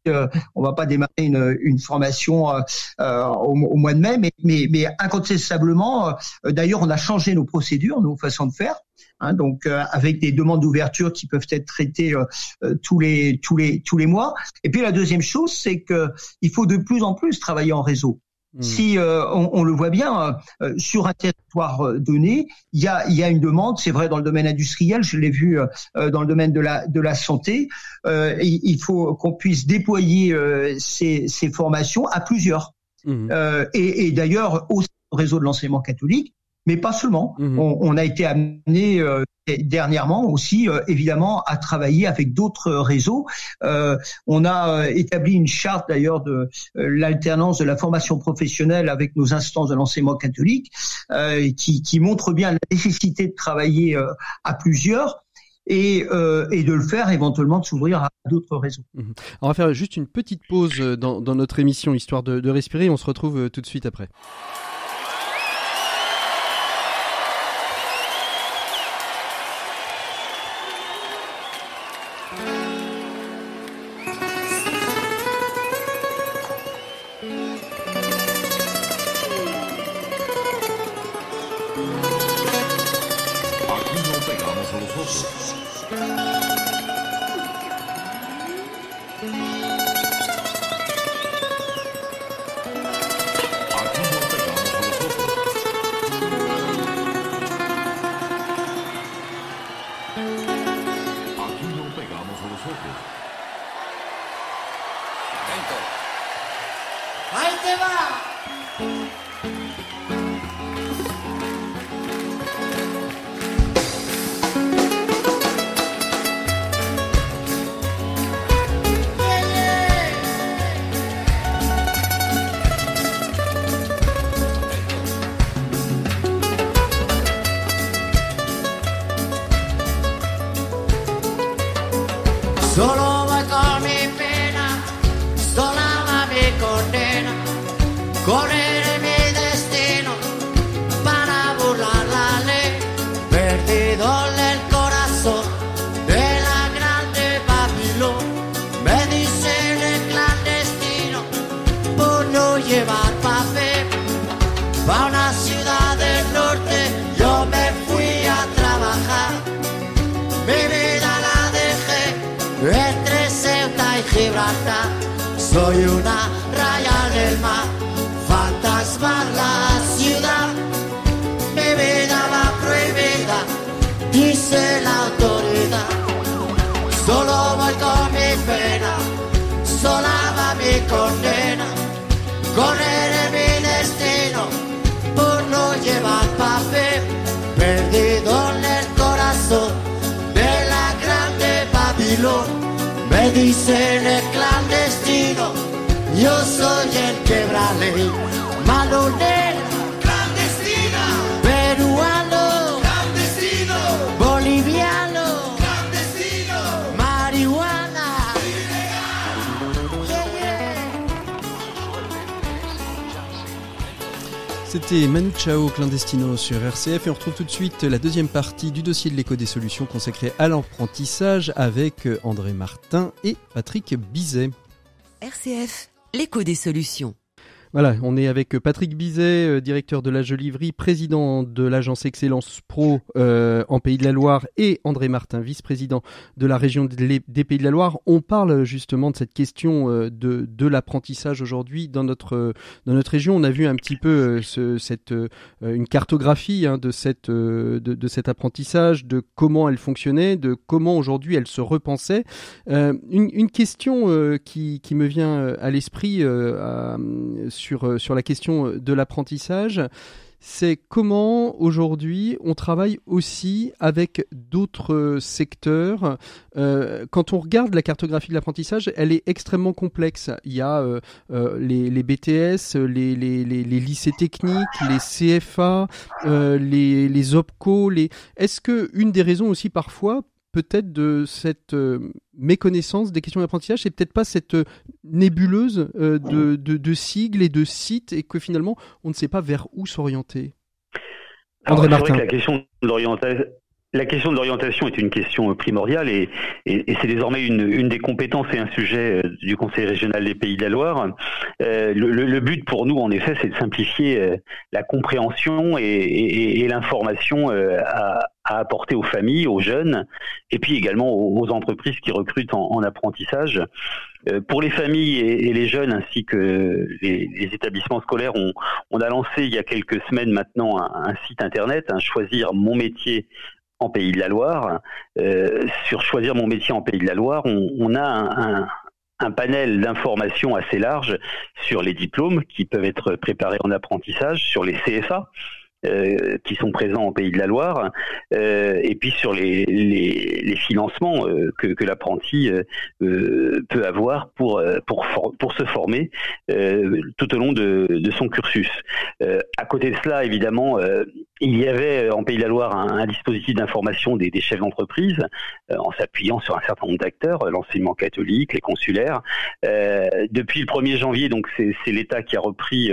euh, on va pas démarrer une, une formation euh, euh au, au, mois de mai, mais, mais, mais incontestablement, euh, d'ailleurs, on a changé nos procédures, nos façons de faire. Hein, donc euh, avec des demandes d'ouverture qui peuvent être traitées tous les tous les tous les mois. Et puis la deuxième chose, c'est que il faut de plus en plus travailler en réseau. Hmm. Si euh, on, on, le voit bien euh, sur un territoire euh, donné, il y a, y a une demande. C'est vrai dans le domaine industriel, je l'ai vu euh, dans le domaine de la de la santé. Euh, il faut qu'on puisse déployer ces, ces, formations à plusieurs. Mmh. et, et d'ailleurs au réseau de l'enseignement catholique, mais pas seulement. Mmh. On, on, a été amené euh, dernièrement aussi, euh, évidemment, à travailler avec d'autres réseaux. Euh, on a établi une charte d'ailleurs de l'alternance de la formation professionnelle avec nos instances de l'enseignement catholique, qui, qui, montre bien la nécessité de travailler à plusieurs. Et, et, de le faire éventuellement de s'ouvrir à d'autres réseaux. Mmh. On va faire juste une petite pause dans, dans notre émission histoire de, de respirer. On se retrouve tout de suite après. Soy una raya en el mar, fantasma la ciudad, bebida la prohibida, dice la autoridad. Solo voy con mi pena, sola va mi condena, con Me dicen el clandestino, yo soy el quebrale, mano C'était Manu Chao Clandestino sur RCF et on retrouve tout de suite la deuxième partie du dossier de l'écho des solutions consacré à l'apprentissage avec André Martin et Patrick Bizet. RCF, l'écho des solutions. Voilà, on est avec Patrick Bizet, euh, directeur de la Jolivrerie, président de l'agence Excellence Pro euh, en Pays de la Loire, et André Martin, vice-président de la région des Pays de la Loire. On parle justement de cette question euh, de, l'apprentissage aujourd'hui dans notre dans notre région. On a vu un petit peu ce, cette une cartographie hein, de cette de, cet apprentissage, de comment elle fonctionnait, de comment aujourd'hui elle se repensait. Une, une question qui, qui me vient à l'esprit sur, euh, sur la question de l'apprentissage, c'est comment aujourd'hui on travaille aussi avec d'autres euh, secteurs. Euh, quand on regarde la cartographie de l'apprentissage, elle est extrêmement complexe. Il y a euh, euh, les, BTS, les, lycées techniques, les CFA, euh, les, OPCO. Est-ce que une des raisons aussi parfois peut-être de cette euh, méconnaissance des questions d'apprentissage, c'est peut-être pas cette euh, nébuleuse euh, de, de, de sigles et de sites et que finalement on ne sait pas vers où s'orienter. André Martin. que la question de l'orientation. La question de l'orientation est une question primordiale et, et, et c'est désormais une, une des compétences et un sujet du Conseil régional des Pays de la Loire. Euh, le, but pour nous, en effet, c'est de simplifier la compréhension et, et- et l'information à, à apporter aux familles, aux jeunes, et puis également aux, entreprises qui recrutent en, en apprentissage. Euh, pour les familles et, les jeunes ainsi que les, établissements scolaires, on, a lancé il y a quelques semaines maintenant un, site internet, un choisir mon métier en Pays de la Loire. Euh, sur choisir mon métier en Pays de la Loire, on, a un, un- un panel d'informations assez large sur les diplômes qui peuvent être préparés en apprentissage, sur les CFA. Euh, qui sont présents en Pays de la Loire, euh, et puis sur les, financements euh, que, l'apprenti peut avoir pour, pour, pour se former tout au long de, son cursus. À côté de cela, évidemment, il y avait en Pays de la Loire un, dispositif d'information des, chefs d'entreprise en s'appuyant sur un certain nombre d'acteurs, l'enseignement catholique, les consulaires. Depuis le 1er janvier, donc c'est l'État qui a repris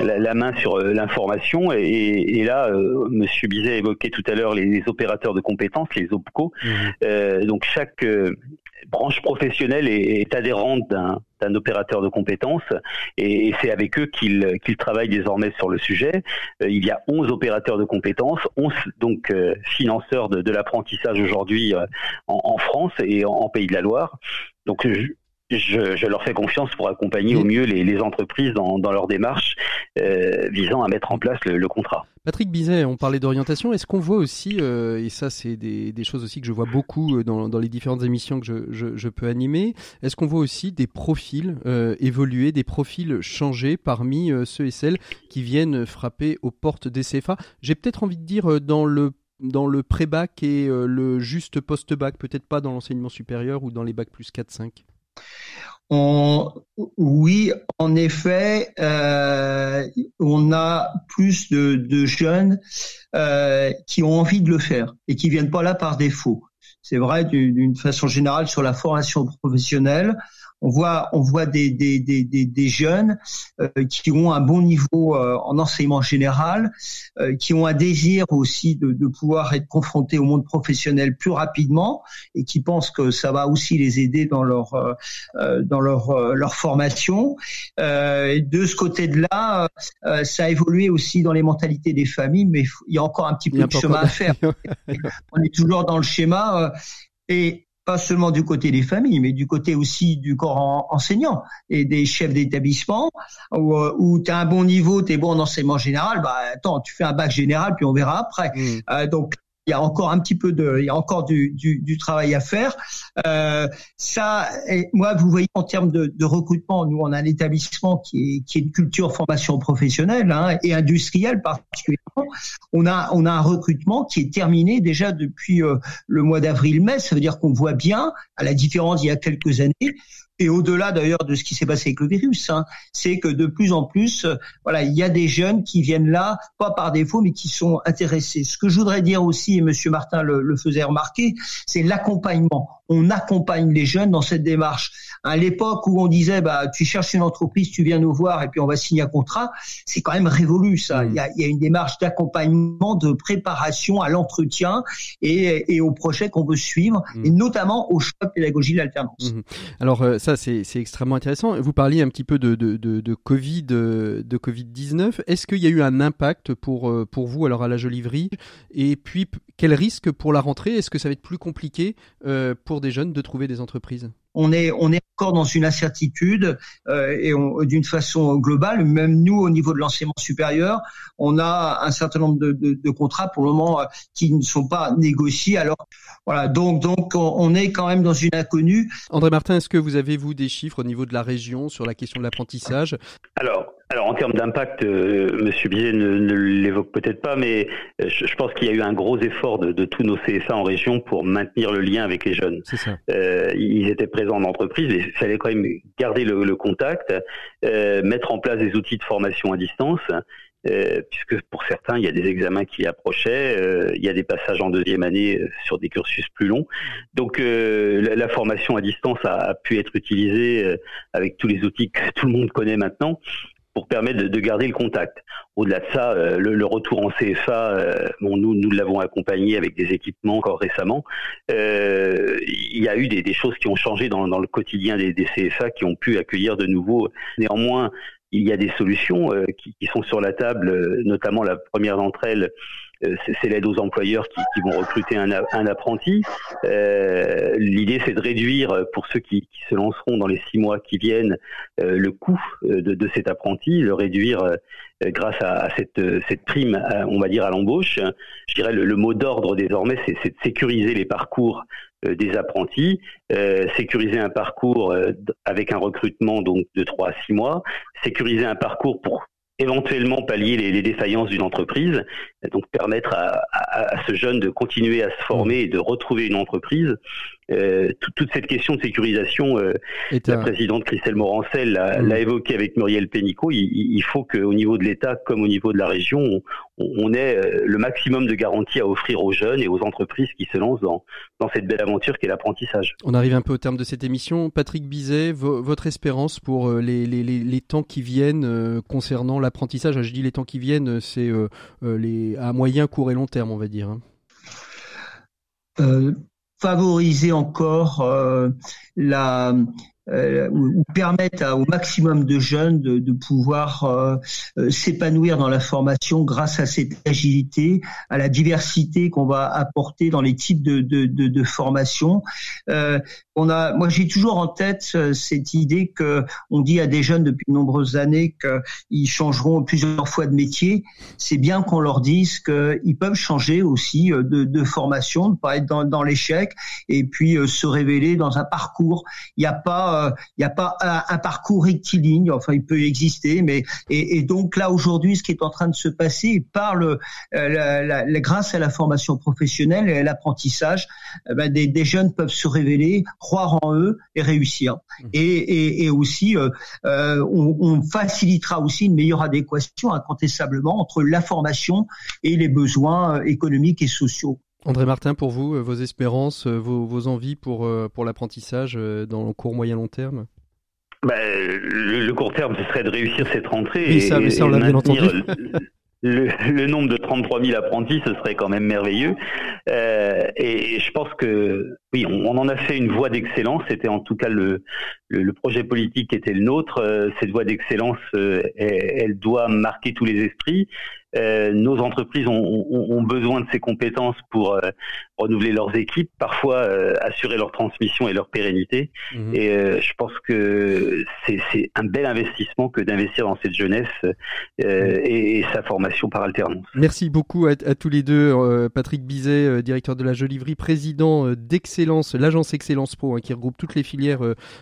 la, main sur l'information et là, euh, Monsieur Bizet évoquait tout à l'heure les, les opérateurs de compétences, les OPCO. Euh, donc chaque euh, branche professionnelle est, est adhérente d'un d'un opérateur de compétences et, et c'est avec eux qu'il qu'il travaille désormais sur le sujet. Euh, il y a 11 opérateurs de compétences, 11 donc euh, financeurs de, de l'apprentissage aujourd'hui euh, en, en France et en, en Pays de la Loire. Donc je, je, je leur fais confiance pour accompagner au mieux les, les entreprises dans, dans leur démarche euh, visant à mettre en place le, le contrat. Patrick Bizet, on parlait d'orientation. Est-ce qu'on voit aussi, euh, et ça c'est des, des choses aussi que je vois beaucoup euh, dans, dans les différentes émissions que je, je, je peux animer, est-ce qu'on voit aussi des profils euh, évoluer, des profils changer parmi ceux et celles qui viennent frapper aux portes des CFA J'ai peut-être envie de dire dans le dans le pré-bac et le juste post-bac, peut-être pas dans l'enseignement supérieur ou dans les bacs plus 4-5 Oui, en effet, euh, on a plus de, jeunes euh, qui ont envie de le faire et qui viennent pas là par défaut. C'est vrai du- d'une façon générale sur la formation professionnelle. On voit, on voit des, des, des, des, des jeunes euh, qui ont un bon niveau euh, en enseignement général, euh, qui ont un désir aussi de, de pouvoir être confrontés au monde professionnel plus rapidement et qui pensent que ça va aussi les aider dans leur euh, euh, dans leur euh, leur formation. Euh, et de ce côté-là, euh, ça a évolué aussi dans les mentalités des familles, mais il y a encore un petit peu de chemin à faire. On est toujours dans le schéma euh, et pas seulement du côté des familles, mais du côté aussi du corps en- enseignant et des chefs d'établissement où, euh, où tu as un bon niveau, tu es bon en enseignement général, bah attends, tu fais un bac général puis on verra après. Mm. Euh, donc il y a encore un petit peu de, il y a encore du, du, du travail à faire. Euh, ça, moi, vous voyez, en termes de, de, recrutement, nous, on a un établissement qui est, qui est une culture formation professionnelle hein, et industrielle particulièrement. On a, on a un recrutement qui est terminé déjà depuis euh, le mois d'avril-mai. Ça veut dire qu'on voit bien, à la différence il y a quelques années, et au-delà d'ailleurs de ce qui s'est passé avec le virus, hein, c'est que de plus en plus, euh, voilà, il y a des jeunes qui viennent là, pas par défaut, mais qui sont intéressés. Ce que je voudrais dire aussi, et Monsieur Martin le, le faisait remarquer, c'est l'accompagnement. On accompagne les jeunes dans cette démarche. À l'époque où on disait, bah, tu cherches une entreprise, tu viens nous voir et puis on va signer un contrat, c'est quand même révolu ça. Il, y a, il, y a, une démarche d'accompagnement, de préparation à l'entretien et, et, au projet qu'on veut suivre, mmh. et notamment au choix de pédagogie de l'alternance. Mmh. Alors euh, ça, c'est extrêmement intéressant. Vous parliez un petit peu de, de, de, de Covid, de Covid 19. Est-ce qu'il y a eu un impact pour pour vous alors à la Jolivrie Et puis quel risque pour la rentrée? Est-ce que ça va être plus compliqué euh, pour des jeunes de trouver des entreprises? On est, on est encore dans une incertitude euh, et d'une façon globale. Même nous, au niveau de l'enseignement supérieur, on a un certain nombre de, de, de contrats pour le moment euh, qui ne sont pas négociés. Alors voilà, donc donc on est quand même dans une inconnue. André Martin, est-ce que vous avez vous des chiffres au niveau de la région sur la question de l'apprentissage? Alors alors en termes d'impact, euh, Monsieur Bizet ne, ne l'évoque peut-être pas, mais euh, je, je, pense qu'il y a eu un gros effort de, de, tous nos CFA en région pour maintenir le lien avec les jeunes. Ça. Euh, ils étaient présents en entreprise, mais il fallait quand même garder le, le contact, euh, mettre en place des outils de formation à distance. Euh, puisque pour certains, il y a des examens qui approchaient, euh, il y a des passages en deuxième année sur des cursus plus longs. Donc la, la, formation à distance a, a pu être utilisée avec tous les outils que tout le monde connaît maintenant pour permettre de, de, garder le contact. Au-delà de ça, euh, le, le, retour en CFA, euh, bon, nous, nous l'avons accompagné avec des équipements encore récemment. Euh, il y a eu des, des, choses qui ont changé dans, dans le quotidien des, des, CFA, qui ont pu accueillir de nouveau. Néanmoins, il y a des solutions euh, qui, qui, sont sur la table, notamment la première d'entre elles euh, c'est l'aide aux employeurs qui, qui, vont recruter un, un apprenti. Euh, L'idée, c'est de réduire euh, pour ceux qui, qui, se lanceront dans les six mois qui viennent euh, le coût de, de, cet apprenti, le réduire grâce à, à cette, cette, prime, on va dire à l'embauche. Je dirais le, le mot d'ordre désormais, c'est de sécuriser les parcours des apprentis, euh, sécuriser un parcours avec un recrutement donc de 3 à 6 mois, sécuriser un parcours pour éventuellement pallier les, défaillances d'une entreprise, donc permettre à, ce jeune de continuer à se former et de retrouver une entreprise. Euh, toute, cette question de sécurisation, euh, la présidente Christelle Morancel l'a mmh. évoqué avec Muriel Pénicaud. Il, il faut qu'au niveau de l'État comme au niveau de la région, on, on, ait euh, le maximum de garanties à offrir aux jeunes et aux entreprises qui se lancent dans, dans cette belle aventure qu'est l'apprentissage. On arrive un peu au terme de cette émission. Patrick Bizet, vo votre espérance pour les, les, les, les, temps qui viennent euh, concernant l'apprentissage, je dis les temps qui viennent, c'est euh, les à moyen, court et long terme, on va dire. Hein. Euh, favoriser encore euh, la euh, ou permettre à, au maximum de jeunes de, de pouvoir euh, euh, s'épanouir dans la formation grâce à cette agilité, à la diversité qu'on va apporter dans les types de, de, de, de formation. Euh, on a, moi, j'ai toujours en tête euh, cette idée que on dit à des jeunes depuis de nombreuses années qu'ils changeront plusieurs fois de métier. C'est bien qu'on leur dise qu'ils peuvent changer aussi de, de formation, ne pas être dans, dans l'échec et puis se révéler dans un parcours. Il n'y a pas il euh, n'y a pas un, un, parcours rectiligne. Enfin, il peut exister, mais et, et donc là aujourd'hui, ce qui est en train de se passer, par le, euh, la, la, la, grâce à la formation professionnelle et à l'apprentissage, eh ben, des, des, jeunes peuvent se révéler, croire en eux et réussir. Mmh. Et, et, et, aussi, euh, euh, on, on, facilitera aussi une meilleure adéquation incontestablement entre la formation et les besoins euh, économiques et sociaux. André Martin, pour vous, euh, vos espérances, euh, vos, vos envies pour, euh, pour l'apprentissage dans le court, moyen, long terme? Ben, le, le, court terme, ce serait de réussir cette rentrée oui, et, ça, ça, on l'a bien entendu. Le, le, nombre de 33 000 apprentis, ce serait quand même merveilleux. Euh, et, et, je pense que oui, on, on en a fait une voie d'excellence. C'était en tout cas le, le, le, projet politique qui était le nôtre. Cette voie d'excellence, elle, elle, doit marquer tous les esprits. Euh, nos entreprises ont, ont, ont, besoin de ces compétences pour euh, renouveler leurs équipes, parfois euh, assurer leur transmission et leur pérennité. Mhm. Et je pense que c'est un bel investissement que d'investir dans cette jeunesse et, et, sa formation par alternance. Merci beaucoup à, à tous les deux. Patrick Bizet, directeur de la Jolivry, président d'Excellence, l'agence Excellence Pro, hein, qui regroupe toutes les filières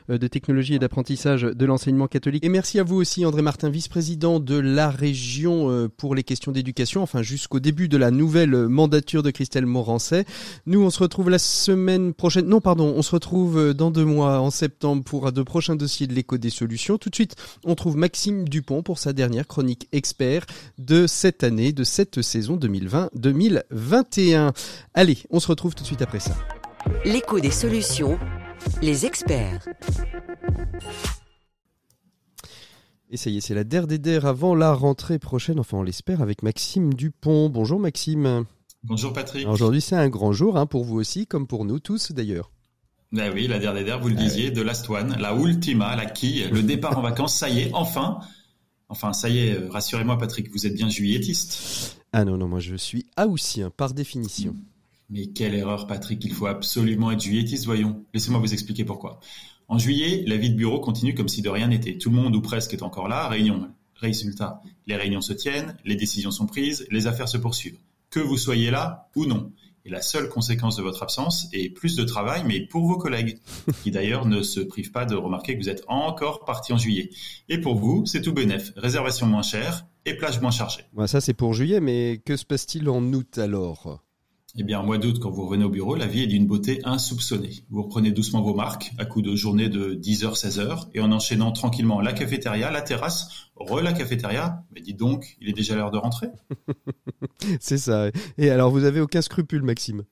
de technologie et d'apprentissage de l'enseignement catholique. Et merci à vous aussi, André Martin, vice-président de la région pour les questions d'éducation, enfin jusqu'au début de la nouvelle mandature de Christelle Morancet. Nous, on se retrouve la semaine prochaine. Non, pardon, on se retrouve euh, dans deux mois, en septembre, pour de prochains dossiers de l'écho des solutions. Tout de suite, on trouve Maxime Dupont pour sa dernière chronique expert de cette année, de cette saison 2020-2021. Allez, on se retrouve tout de suite après ça. L'écho des solutions, les experts. Et ça y est, c'est la der des der avant la rentrée prochaine, enfin on l'espère, avec Maxime Dupont. Bonjour Maxime. Bonjour Patrick. Aujourd'hui c'est un grand jour, hein, pour vous aussi, comme pour nous tous d'ailleurs. Ben oui, la der des der, vous le disiez, de Last One, la ultima, la quille, le départ en vacances, ça y est, enfin. Enfin, ça y est, rassurez-moi Patrick, vous êtes bien juilletiste. Ah non, non, moi je suis haussien, par définition. Mais quelle erreur Patrick, il faut absolument être juilletiste, voyons. Laissez-moi vous expliquer pourquoi. En juillet, la vie de bureau continue comme si de rien n'était. Tout le monde ou presque est encore là, réunion. Résultat, les réunions se tiennent, les décisions sont prises, les affaires se poursuivent. Que vous soyez là ou non. Et la seule conséquence de votre absence est plus de travail, mais pour vos collègues, qui d'ailleurs ne se privent pas de remarquer que vous êtes encore parti en juillet. Et pour vous, c'est tout bénef. Réservation moins chère et plage moins chargée. ça c'est pour juillet, mais que se passe-t-il en août alors? Eh bien, en mois d'août, quand vous revenez au bureau, la vie est d'une beauté insoupçonnée. Vous reprenez doucement vos marques, à coup de journée de 10h, 16h, et en enchaînant tranquillement la cafétéria, la terrasse, re la cafétéria. Mais dites donc, il est déjà l'heure de rentrer. C'est ça. Et alors, vous avez aucun scrupule, Maxime?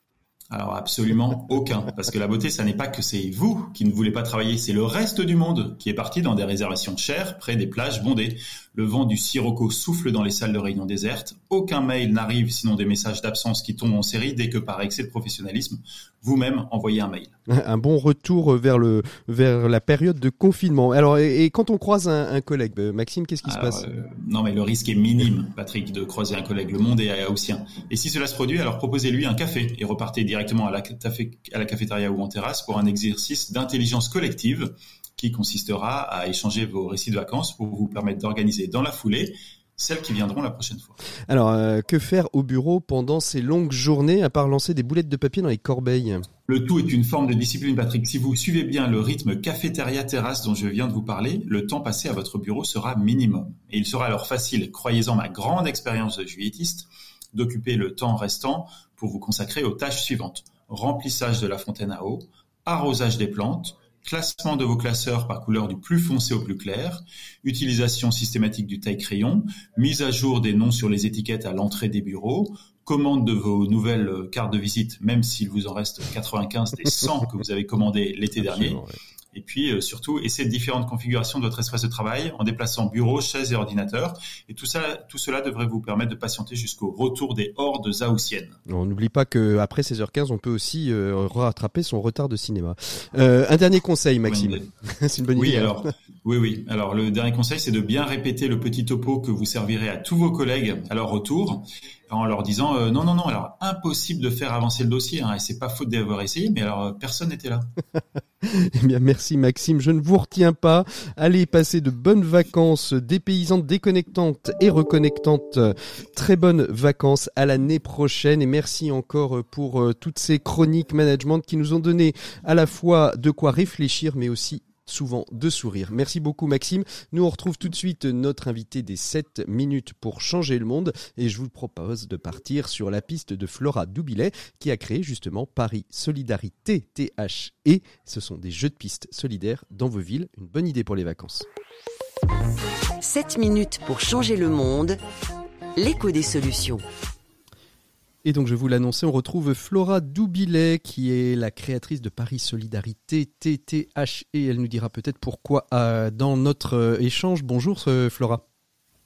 Alors absolument aucun, parce que la beauté, ça n'est pas que c'est vous qui ne voulez pas travailler, c'est le reste du monde qui est parti dans des réservations chères près des plages bondées. Le vent du sirocco souffle dans les salles de réunion désertes. Aucun mail n'arrive sinon des messages d'absence qui tombent en série dès que par excès de professionnalisme, vous-même envoyez un mail. Un bon retour vers le vers la période de confinement. Alors et, quand on croise un, collègue, euh, Maxime, qu'est-ce qui se passe? euh, Non mais le risque est minime, Patrick, de croiser un collègue. Le monde est haussien. Et si cela se produit, alors proposez-lui un café et repartez directement à la, à la cafétéria ou en terrasse pour un exercice d'intelligence collective qui consistera à échanger vos récits de vacances pour vous permettre d'organiser dans la foulée celles qui viendront la prochaine fois. Alors, euh, que faire au bureau pendant ces longues journées à part lancer des boulettes de papier dans les corbeilles? Le tout est une forme de discipline, Patrick. Si vous suivez bien le rythme cafétéria-terrasse dont je viens de vous parler, le temps passé à votre bureau sera minimum. Et il sera alors facile, croyez-en ma grande expérience de juilletiste, d'occuper le temps restant pour vous consacrer aux tâches suivantes. Remplissage de la fontaine à eau, arrosage des plantes, classement de vos classeurs par couleur du plus foncé au plus clair, utilisation systématique du taille-crayon, mise à jour des noms sur les étiquettes à l'entrée des bureaux, commande de vos nouvelles cartes de visite, même s'il vous en reste 95 des 100 que vous avez commandées l'été dernier. Et puis euh, surtout, essayez différentes configurations de votre espace de travail en déplaçant bureau, chaise et ordinateur. Et tout ça, tout cela devrait vous permettre de patienter jusqu'au retour des hordes haussiennes. On n'oublie pas que après 16h15, on peut aussi euh, rattraper son retard de cinéma. Euh, un dernier conseil, Maxime. C'est une bonne oui, idée. Hein. Alors, oui, oui. Alors le dernier conseil, c'est de bien répéter le petit topo que vous servirez à tous vos collègues à leur retour en leur disant euh, non non non alors impossible de faire avancer le dossier hein, et c'est pas faute d'avoir essayé mais alors personne n'était là. eh bien merci Maxime, je ne vous retiens pas. Allez passer de bonnes vacances dépaysantes, déconnectantes et reconnectantes. Très bonnes vacances à l'année prochaine et merci encore pour euh, toutes ces chroniques management qui nous ont donné à la fois de quoi réfléchir mais aussi souvent de sourire. Merci beaucoup Maxime. Nous on retrouve tout de suite notre invité des 7 minutes pour changer le monde et je vous propose de partir sur la piste de Flora Doubilet qui a créé justement Paris Solidarité THE. Ce sont des jeux de piste solidaires dans vos villes. Une bonne idée pour les vacances. 7 minutes pour changer le monde. L'écho des solutions. Et donc, je vous l'annoncer, on retrouve Flora Doubilet, qui est la créatrice de Paris Solidarité, TTH, et elle nous dira peut-être pourquoi euh, dans notre euh, échange. Bonjour, euh, Flora.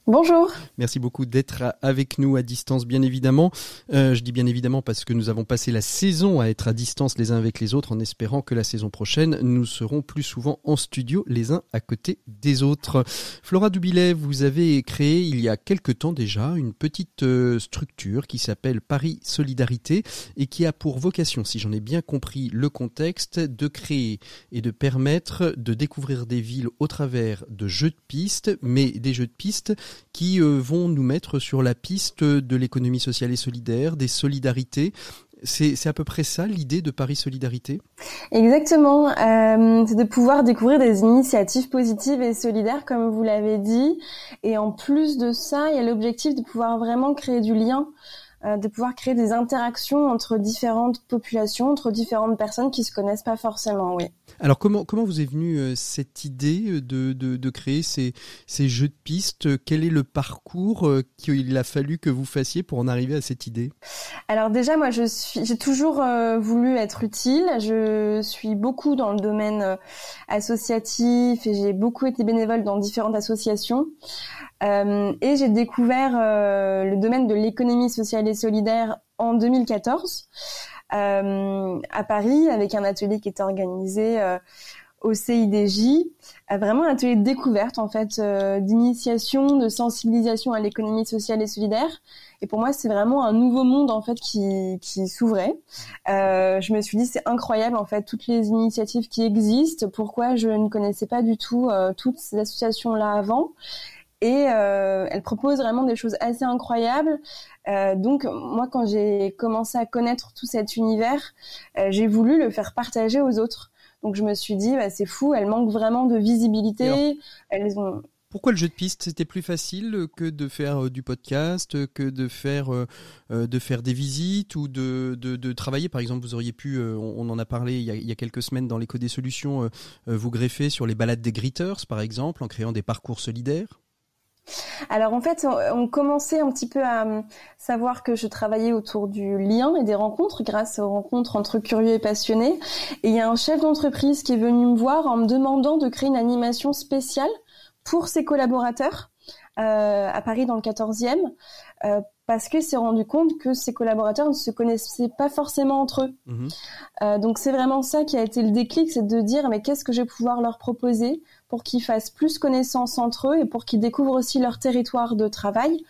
Bonjour. Merci beaucoup d'être avec nous à distance, bien évidemment. Euh, je dis bien évidemment parce que nous avons passé la saison à être à distance les uns avec les autres en espérant que la saison prochaine, nous serons plus souvent en studio les uns à côté des autres. Flora Dubilet, vous avez créé il y a quelque temps déjà une petite euh, structure qui s'appelle Paris Solidarité et qui a pour vocation, si j'en ai bien compris le contexte, de créer et de permettre de découvrir des villes au travers de jeux de pistes, mais des jeux de pistes qui euh, vont nous mettre sur la piste de l'économie sociale et solidaire, des solidarités. C'est à peu près ça l'idée de Paris Solidarité? Exactement, euh, c'est de pouvoir découvrir des initiatives positives et solidaires comme vous l'avez dit. Et en plus de ça, il y a l'objectif de pouvoir vraiment créer du lien euh, de pouvoir créer des interactions entre différentes populations, entre différentes personnes qui se connaissent pas forcément. Oui. Alors comment comment vous est venue euh, cette idée euh, de, de, créer ces, ces jeux de pistes Quel est le parcours qu'il a fallu que vous fassiez pour en arriver à cette idée? Alors déjà moi je suis j'ai toujours voulu être utile. Je suis beaucoup dans le domaine associatif et j'ai beaucoup été bénévole dans différentes associations. Euh, et j'ai découvert euh, le domaine de l'économie sociale et solidaire en 2014 euh, à Paris avec un atelier qui était organisé au CIDJ, vraiment un atelier de découverte en fait, d'initiation, de sensibilisation à l'économie sociale et solidaire. Et pour moi, c'est vraiment un nouveau monde en fait qui, qui s'ouvrait. Euh, je me suis dit c'est incroyable en fait toutes les initiatives qui existent. Pourquoi je ne connaissais pas du tout euh, toutes ces associations là avant? Et euh, elle propose vraiment des choses assez incroyables. Euh, donc moi, quand j'ai commencé à connaître tout cet univers, euh, j'ai voulu le faire partager aux autres. Donc je me suis dit, bah, c'est fou, elle manque vraiment de visibilité. Elles ont... Pourquoi le jeu de piste C'était plus facile que de faire du podcast, que de faire de faire des visites ou de, de, de, travailler? Par exemple, vous auriez pu, on, en a parlé il y a, il y a quelques semaines dans l'écho des solutions, vous greffer sur les balades des greeters, par exemple, en créant des parcours solidaires. Alors en fait, on, commençait un petit peu à euh, savoir que je travaillais autour du lien et des rencontres grâce aux rencontres entre curieux et passionnés. Et il y a un chef d'entreprise qui est venu me voir en me demandant de créer une animation spéciale pour ses collaborateurs euh, à Paris dans le 14e. Euh, parce qu'il s'est rendu compte que ses collaborateurs ne se connaissaient pas forcément entre eux. Mhm. Euh, donc c'est vraiment ça qui a été le déclic, c'est de dire mais qu'est-ce que je vais pouvoir leur proposer pour qu'ils fassent plus connaissance entre eux et pour qu'ils découvrent aussi leur territoire de travail.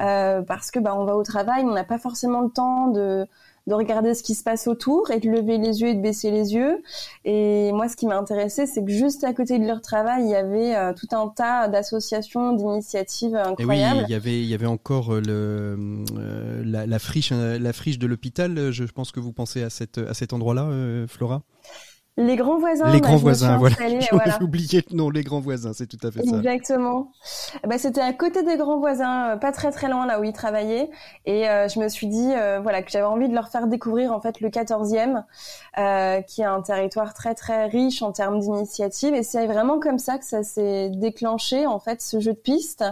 Euh, parce que bah, on va au travail, on n'a pas forcément le temps de de regarder ce qui se passe autour et de lever les yeux et de baisser les yeux. Et moi, ce qui m'a intéressé, c'est que juste à côté de leur travail, il y avait euh, tout un tas d'associations, d'initiatives incroyables. Et oui, il y avait, il y avait encore euh, le, euh, la, la, friche, la friche de l'hôpital. Je pense que vous pensez à, cette, à cet endroit-là, Flora? Les grands voisins. Les grands voisins, voilà. J'ai oublié le nom, les grands voisins, c'est tout à fait ça. Exactement. Bah, c'était à côté des grands voisins, euh, pas très très loin là où ils travaillaient. Et euh, je me suis dit, euh, voilà, que j'avais envie de leur faire découvrir en fait le 14e, euh, qui est un territoire très très riche en termes d'initiatives. Et c'est vraiment comme ça que ça s'est déclenché en fait ce jeu de piste.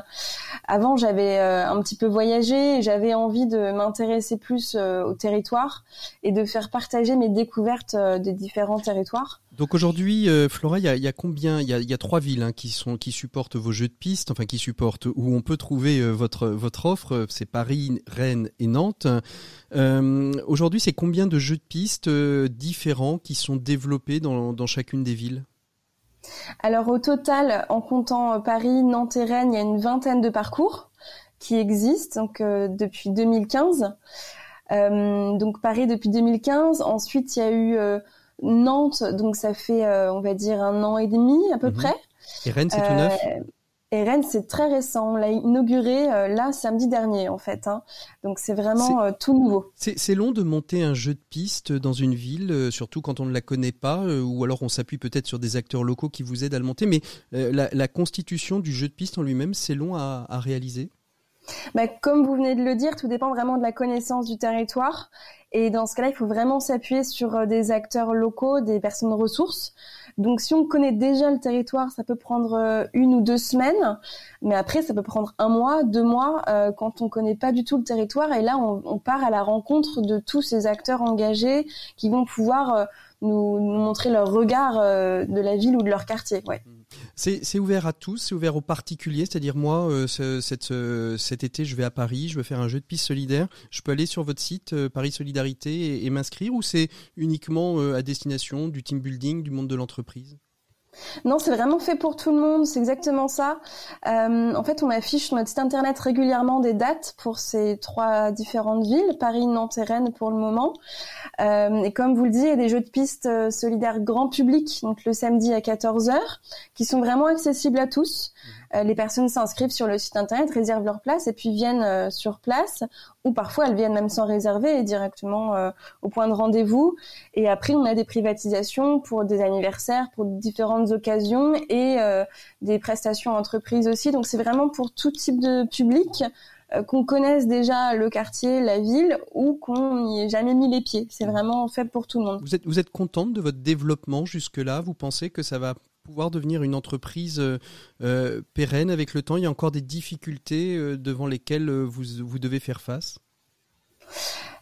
Avant, j'avais un petit peu voyagé, j'avais envie de m'intéresser plus au territoire et de faire partager mes découvertes des différents territoires donc aujourd'hui, euh, Flora, il y a, combien Il y a, trois villes hein, qui sont qui supportent vos jeux de piste, enfin qui supportent où on peut trouver euh, votre votre offre. C'est Paris, Rennes et Nantes. Euh, aujourd'hui, c'est combien de jeux de piste différents qui sont développés dans, dans chacune des villes? Alors au total, en comptant Paris, Nantes et Rennes, il y a une vingtaine de parcours qui existent donc depuis 2015. donc Paris depuis 2015. Ensuite, il y a eu Nantes, donc ça fait, euh, on va dire, un an et demi à peu mhm. près. Et Rennes, c'est tout neuf? euh, et Rennes, c'est très récent. On l'a inauguré euh, là samedi dernier, en fait. Hein. Donc c'est vraiment tout nouveau. C'est long de monter un jeu de piste dans une ville, surtout quand on ne la connaît pas, ou alors on s'appuie peut-être sur des acteurs locaux qui vous aident à le monter. Mais la, constitution du jeu de piste en lui-même, c'est long à, à réaliser? Bah, comme vous venez de le dire, tout dépend vraiment de la connaissance du territoire. Et dans ce cas-là, il faut vraiment s'appuyer sur euh, des acteurs locaux, des personnes ressources. Donc si on connaît déjà le territoire, ça peut prendre euh, une ou deux semaines, mais après ça peut prendre un mois, deux mois euh, quand on connaît pas du tout le territoire. Et là, on, on, part à la rencontre de tous ces acteurs engagés qui vont pouvoir nous, nous, montrer leur regard de la ville ou de leur quartier. Ouais. C'est ouvert à tous, c'est ouvert aux particuliers, c'est-à-dire moi, euh, cet été, je vais à Paris, je veux faire un jeu de piste solidaire. Je peux aller sur votre site euh, Paris Solidarité et, et m'inscrire ou c'est uniquement euh, à destination du team building, du monde de l'entreprise? Non, c'est vraiment fait pour tout le monde, c'est exactement ça. Euh, en fait, on affiche sur notre site internet régulièrement des dates pour ces trois différentes villes, Paris, Nantes et Rennes pour le moment. Euh, et comme vous le dites, il y a des jeux de piste euh, solidaires grand public, donc le samedi à 14h, qui sont vraiment accessibles à tous. Euh, les personnes s'inscrivent sur le site internet, réservent leur place et puis viennent euh, sur place, ou parfois elles viennent même sans réserver et directement euh, au point de rendez-vous. Et après, on a des privatisations pour des anniversaires, pour différentes occasions et des prestations entreprises aussi. Donc c'est vraiment pour tout type de public qu'on connaisse déjà le quartier, la ville, ou qu'on n'y ait jamais mis les pieds. C'est vraiment fait pour tout le monde. Vous êtes, vous êtes contente de votre développement jusque-là? Vous pensez que ça va pouvoir devenir une entreprise euh, euh, pérenne avec le temps? Il y a encore des difficultés euh, devant lesquelles vous, vous devez faire face?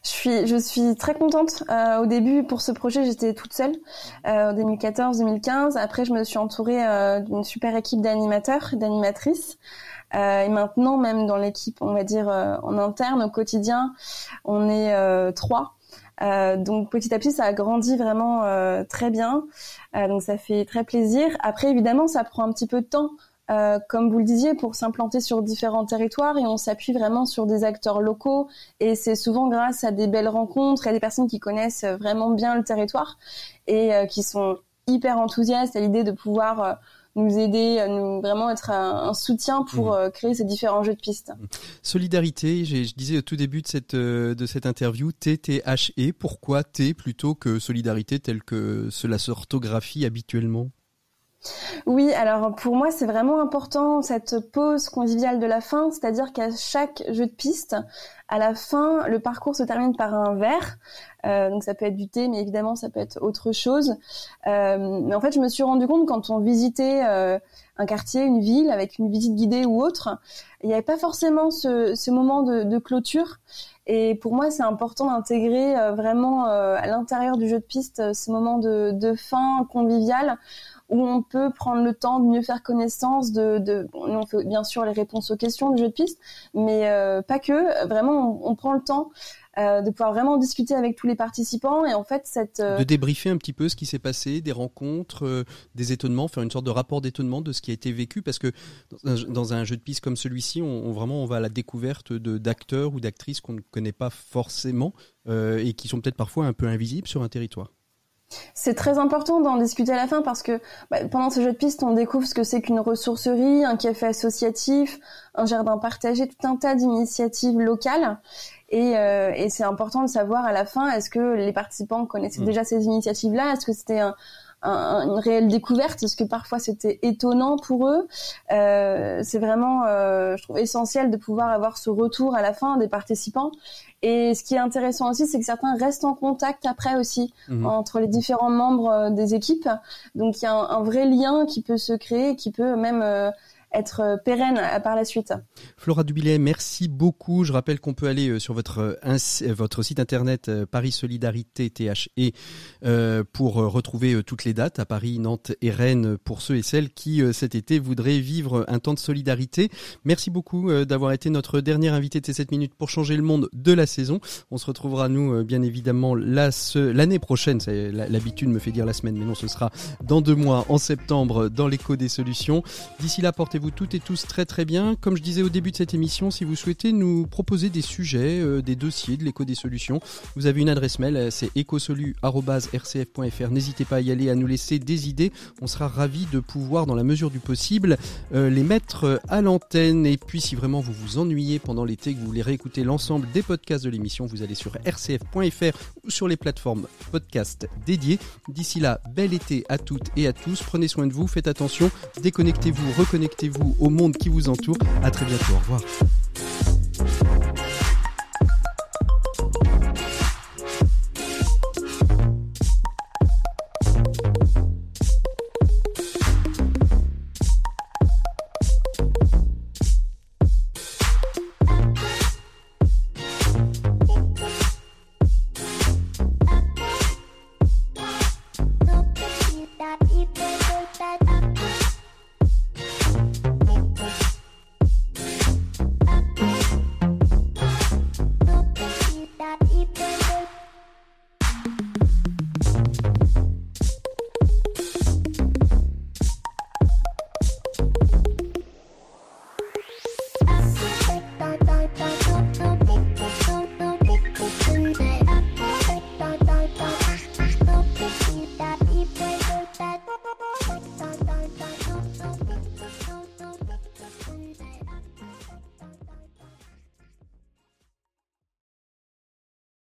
Je suis, je suis très contente. au début, pour ce projet, j'étais toute seule, en 2014-2015. Après, je me suis entourée d'une super équipe d'animateurs, d'animatrices. et maintenant, même dans l'équipe, on va dire en interne, au quotidien, on est trois. Euh, donc petit à petit, ça a grandi vraiment euh, très bien. Euh, donc ça fait très plaisir. Après, évidemment, ça prend un petit peu de temps. comme vous le disiez, pour s'implanter sur différents territoires et on s'appuie vraiment sur des acteurs locaux et c'est souvent grâce à des belles rencontres et à des personnes qui connaissent vraiment bien le territoire et qui sont hyper enthousiastes à l'idée de pouvoir nous aider, nous vraiment être un, soutien pour mmh. euh, créer ces différents jeux de piste. Solidarité, je disais au tout début de cette euh, de cette interview, T T H E. Pourquoi T plutôt que solidarité telle que cela s'orthographie habituellement? Oui, alors pour moi c'est vraiment important cette pause conviviale de la fin, c'est-à-dire qu'à chaque jeu de piste, à la fin, le parcours se termine par un verre. Euh, donc ça peut être du thé, mais évidemment ça peut être autre chose. Euh, mais en fait, je me suis rendu compte quand on visitait euh, un quartier, une ville, avec une visite guidée ou autre, il n'y avait pas forcément ce, moment de, de, clôture. Et pour moi, c'est important d'intégrer vraiment à l'intérieur du jeu de piste ce moment de, de fin convivial où on peut prendre le temps de mieux faire connaissance de, on fait bien sûr les réponses aux questions du jeu de piste, mais euh, pas que. Vraiment, on, prend le temps euh, de pouvoir vraiment discuter avec tous les participants et en fait cette euh, de débriefer un petit peu ce qui s'est passé, des rencontres, des étonnements, faire une sorte de rapport d'étonnement de ce qui a été vécu parce que dans un, jeu de piste comme celui-ci, on, vraiment on va à la découverte d'acteurs ou d'actrices qu'on ne connaît pas forcément et qui sont peut-être parfois un peu invisibles sur un territoire. C'est très important d'en discuter à la fin parce que bah, pendant ce jeu de piste, on découvre ce que c'est qu'une ressourcerie, un café associatif, un jardin partagé, tout un tas d'initiatives locales. Et, euh, et c'est important de savoir à la fin, est-ce que les participants connaissaient mmh. déjà ces initiatives-là? Est-ce que c'était un, une réelle découverte? Est-ce que parfois c'était étonnant pour eux? Euh, C'est vraiment, euh, je trouve, essentiel de pouvoir avoir ce retour à la fin des participants. Et ce qui est intéressant aussi, c'est que certains restent en contact après aussi mhm. entre les différents membres euh, des équipes. Donc il y a un, un, vrai lien qui peut se créer, qui peut même euh, être euh, pérenne euh, par la suite. Flora Dubilet, merci beaucoup. Je rappelle qu'on peut aller euh, sur votre votre site internet Paris Solidarité THE pour retrouver toutes les dates à Paris, Nantes et Rennes pour ceux et celles qui cet été voudraient vivre un temps de solidarité. Merci beaucoup d'avoir été notre dernier invité de ces 7 minutes pour changer le monde de la saison. On se retrouvera nous bien évidemment l'année prochaine. L'habitude me fait dire la semaine, mais non, ce sera dans deux mois en septembre dans l'écho des solutions. D'ici là, portez vous toutes et tous très très bien. Comme je disais au début de cette émission, si vous souhaitez nous proposer des sujets, euh, des dossiers de l'écho des solutions, vous avez une adresse mail, euh, c'est ecosolu.rcf.fr. N'hésitez pas à y aller, à nous laisser des idées. On sera ravis de pouvoir, dans la mesure du possible, euh, les mettre à l'antenne. Et puis, si vraiment vous vous ennuyez pendant l'été, que vous voulez réécouter l'ensemble des podcasts de l'émission, vous allez sur rcf.fr ou sur les plateformes podcast dédiées. D'ici là, bel été à toutes et à tous. Prenez soin de vous, faites attention, déconnectez-vous, reconnectez-vous vous, au monde qui vous entoure. À très bientôt. Au revoir.